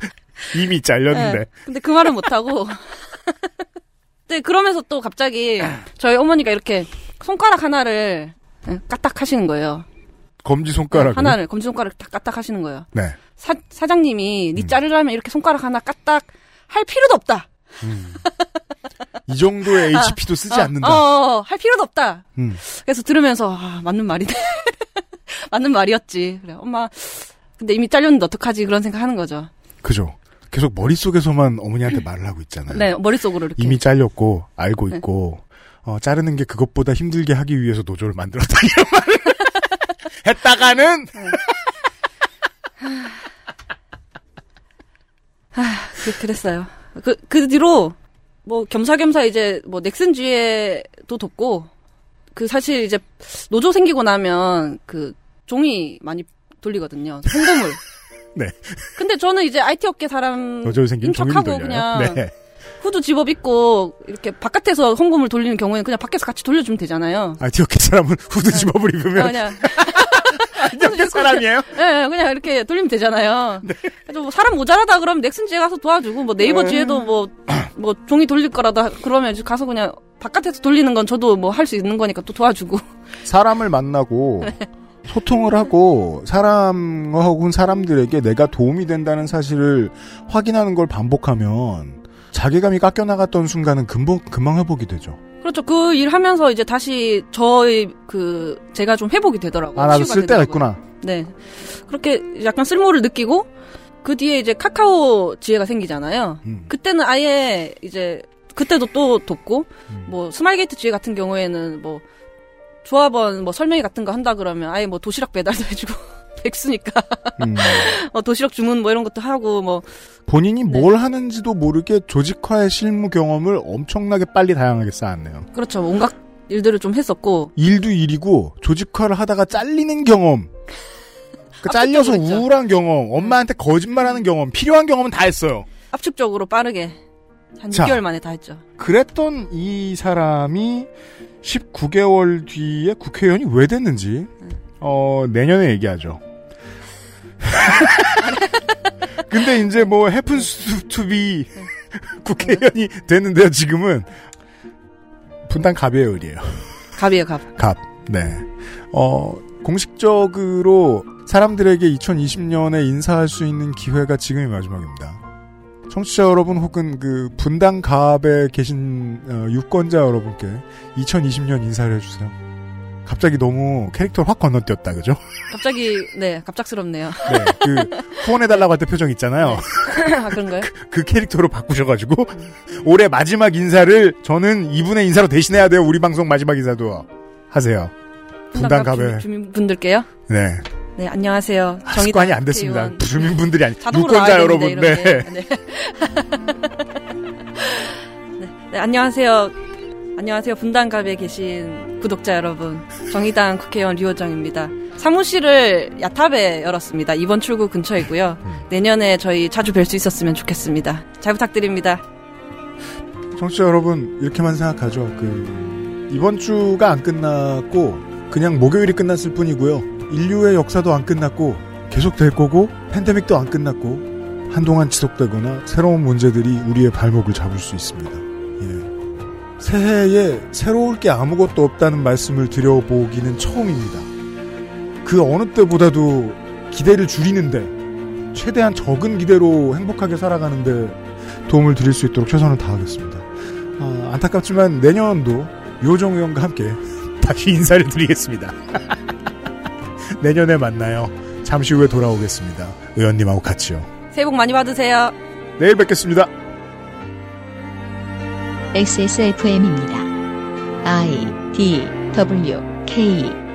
이미 잘렸는데.
네. 근데 그 말은 못 하고. 네, 그러면서 또 갑자기 저희 어머니가 이렇게 손가락 하나를 까딱 하시는 거예요.
검지 손가락.
하나를 검지 손가락 딱 까딱 하시는 거예요.
네.
사, 사장님이
음.
니 자르려면 이렇게 손가락 하나 까딱 할 필요도 없다.
이 정도의
아,
HP도 쓰지
어,
않는다.
어, 어, 할 필요도 없다.
음.
그래서 들으면서 아, 맞는 말이네. 맞는 말이었지. 그래 엄마 근데 이미 잘렸는데 어떡하지 그런 생각하는 거죠.
그죠. 계속 머릿속에서만 어머니한테 말을 하고 있잖아요.
네 머릿속으로 이렇게.
이미 잘렸고 알고
네.
있고 어, 자르는 게 그것보다 힘들게 하기 위해서 노조를 만들었다 이런 말을 했다가는
아, 그, 그랬어요. 그, 그 뒤로, 뭐, 겸사겸사 이제, 뭐, 넥슨 지회도 돕고, 그 사실 이제, 노조 생기고 나면, 그, 종이 많이 돌리거든요. 홍보물.
네.
근데 저는 이제 IT 업계 사람,
노조 생긴
척하고. 그냥,
네.
후드 집업 입고, 이렇게 바깥에서 홍보물 돌리는 경우에는 그냥 밖에서 같이 돌려주면 되잖아요.
IT 업계 사람은 후드 집업을
아,
입으면
그냥,
업계 사람이에요?
예, 예, 그냥 이렇게 돌리면 되잖아요. 그래서 뭐 사람 모자라다 그러면 넥슨지에 가서 도와주고 뭐 네이버
네.
지에도 뭐 뭐 종이 돌릴 거라도 하- 그러면 가서 그냥 바깥에서 돌리는 건 저도 뭐 할 수 있는 거니까 또 도와주고.
사람을 만나고 소통을 하고 사람 혹은 사람들에게 내가 도움이 된다는 사실을 확인하는 걸 반복하면 자괴감이 깎여 나갔던 순간은 금방 금방 회복이 되죠.
그렇죠. 그 일 하면서 이제 다시 저의 그 제가 좀 회복이 되더라고요.
아 나도 쓸 때가. 있구나.
네. 그렇게 약간 쓸모를 느끼고 그 뒤에 이제 카카오 지회가 생기잖아요.
음.
그때는 아예 이제 그때도 또 돕고
음.
뭐 스마일게이트 지회 같은 경우에는 뭐 조합원 뭐 설명회 같은 거 한다 그러면 아예 뭐 도시락 배달도 해주고 백수니까
음.
어, 도시락 주문 뭐 이런 것도 하고 뭐
본인이 뭘 하는지도 모르게 조직화의 실무 경험을 엄청나게 빨리 다양하게 쌓았네요.
그렇죠 온갖 일들을 좀 했었고
일도 일이고 조직화를 하다가 잘리는 경험. 그 잘려서 우울한 경험, 엄마한테 거짓말하는 경험, 필요한 경험은 다 했어요.
압축적으로 빠르게 한
자.
6개월 만에 다 했죠.
그랬던 이 사람이 19개월 뒤에 국회의원이 왜 됐는지 어 내년에 얘기하죠. 근데 이제 뭐 해픈스 투비 국회의원이 됐는데요. 지금은 분당 갑이에요, 을이에요.
갑이에요, 갑.
갑. 네. 어 공식적으로 사람들에게 2020년에 인사할 수 있는 기회가 지금이 마지막입니다. 청취자 여러분 혹은 그 분당 갑에 계신 어, 유권자 여러분께 2020년 인사를 해주세요. 갑자기 너무 캐릭터를 확 건너뛰었다, 그죠?
갑자기 네 갑작스럽네요.
네, 그 후원해달라고 할 때 표정 있잖아요.
아 그런가요?
그 캐릭터로 바꾸셔가지고 올해 마지막 인사를 저는 이분의 인사로 대신해야 돼요. 우리 방송 마지막 인사도 하세요. 분당 갑에
주민분들께요.
네.
네 안녕하세요.
아, 습관이 안 됐습니다.
국회의원.
주민분들이 아니 유권자 여러분. 네.
네. 네, 네, 안녕하세요. 안녕하세요. 분당갑에 계신 구독자 여러분. 정의당 국회의원 류호정입니다. 사무실을 야탑에 열었습니다. 이번 출구 근처이고요.
음.
내년에 저희 자주 뵐 수 있었으면 좋겠습니다. 잘 부탁드립니다.
청취자 여러분 이렇게만 생각하죠. 그 이번 주가 안 끝났고 그냥 목요일이 끝났을 뿐이고요. 인류의 역사도 안 끝났고 계속 될 거고 팬데믹도 안 끝났고 한동안 지속되거나 새로운 문제들이 우리의 발목을 잡을 수 있습니다. 예. 새해에 새로울 게 아무것도 없다는 말씀을 드려보기는 처음입니다. 그 어느 때보다도 기대를 줄이는데 최대한 적은 기대로 행복하게 살아가는데 도움을 드릴 수 있도록 최선을 다하겠습니다. 아, 안타깝지만 내년도 요정 의원과 함께 다시 인사를 드리겠습니다. 내년에 만나요. 잠시 후에 돌아오겠습니다. 의원님하고 같이요.
새해 복 많이 받으세요.
내일 뵙겠습니다.
XSFM입니다. I D W K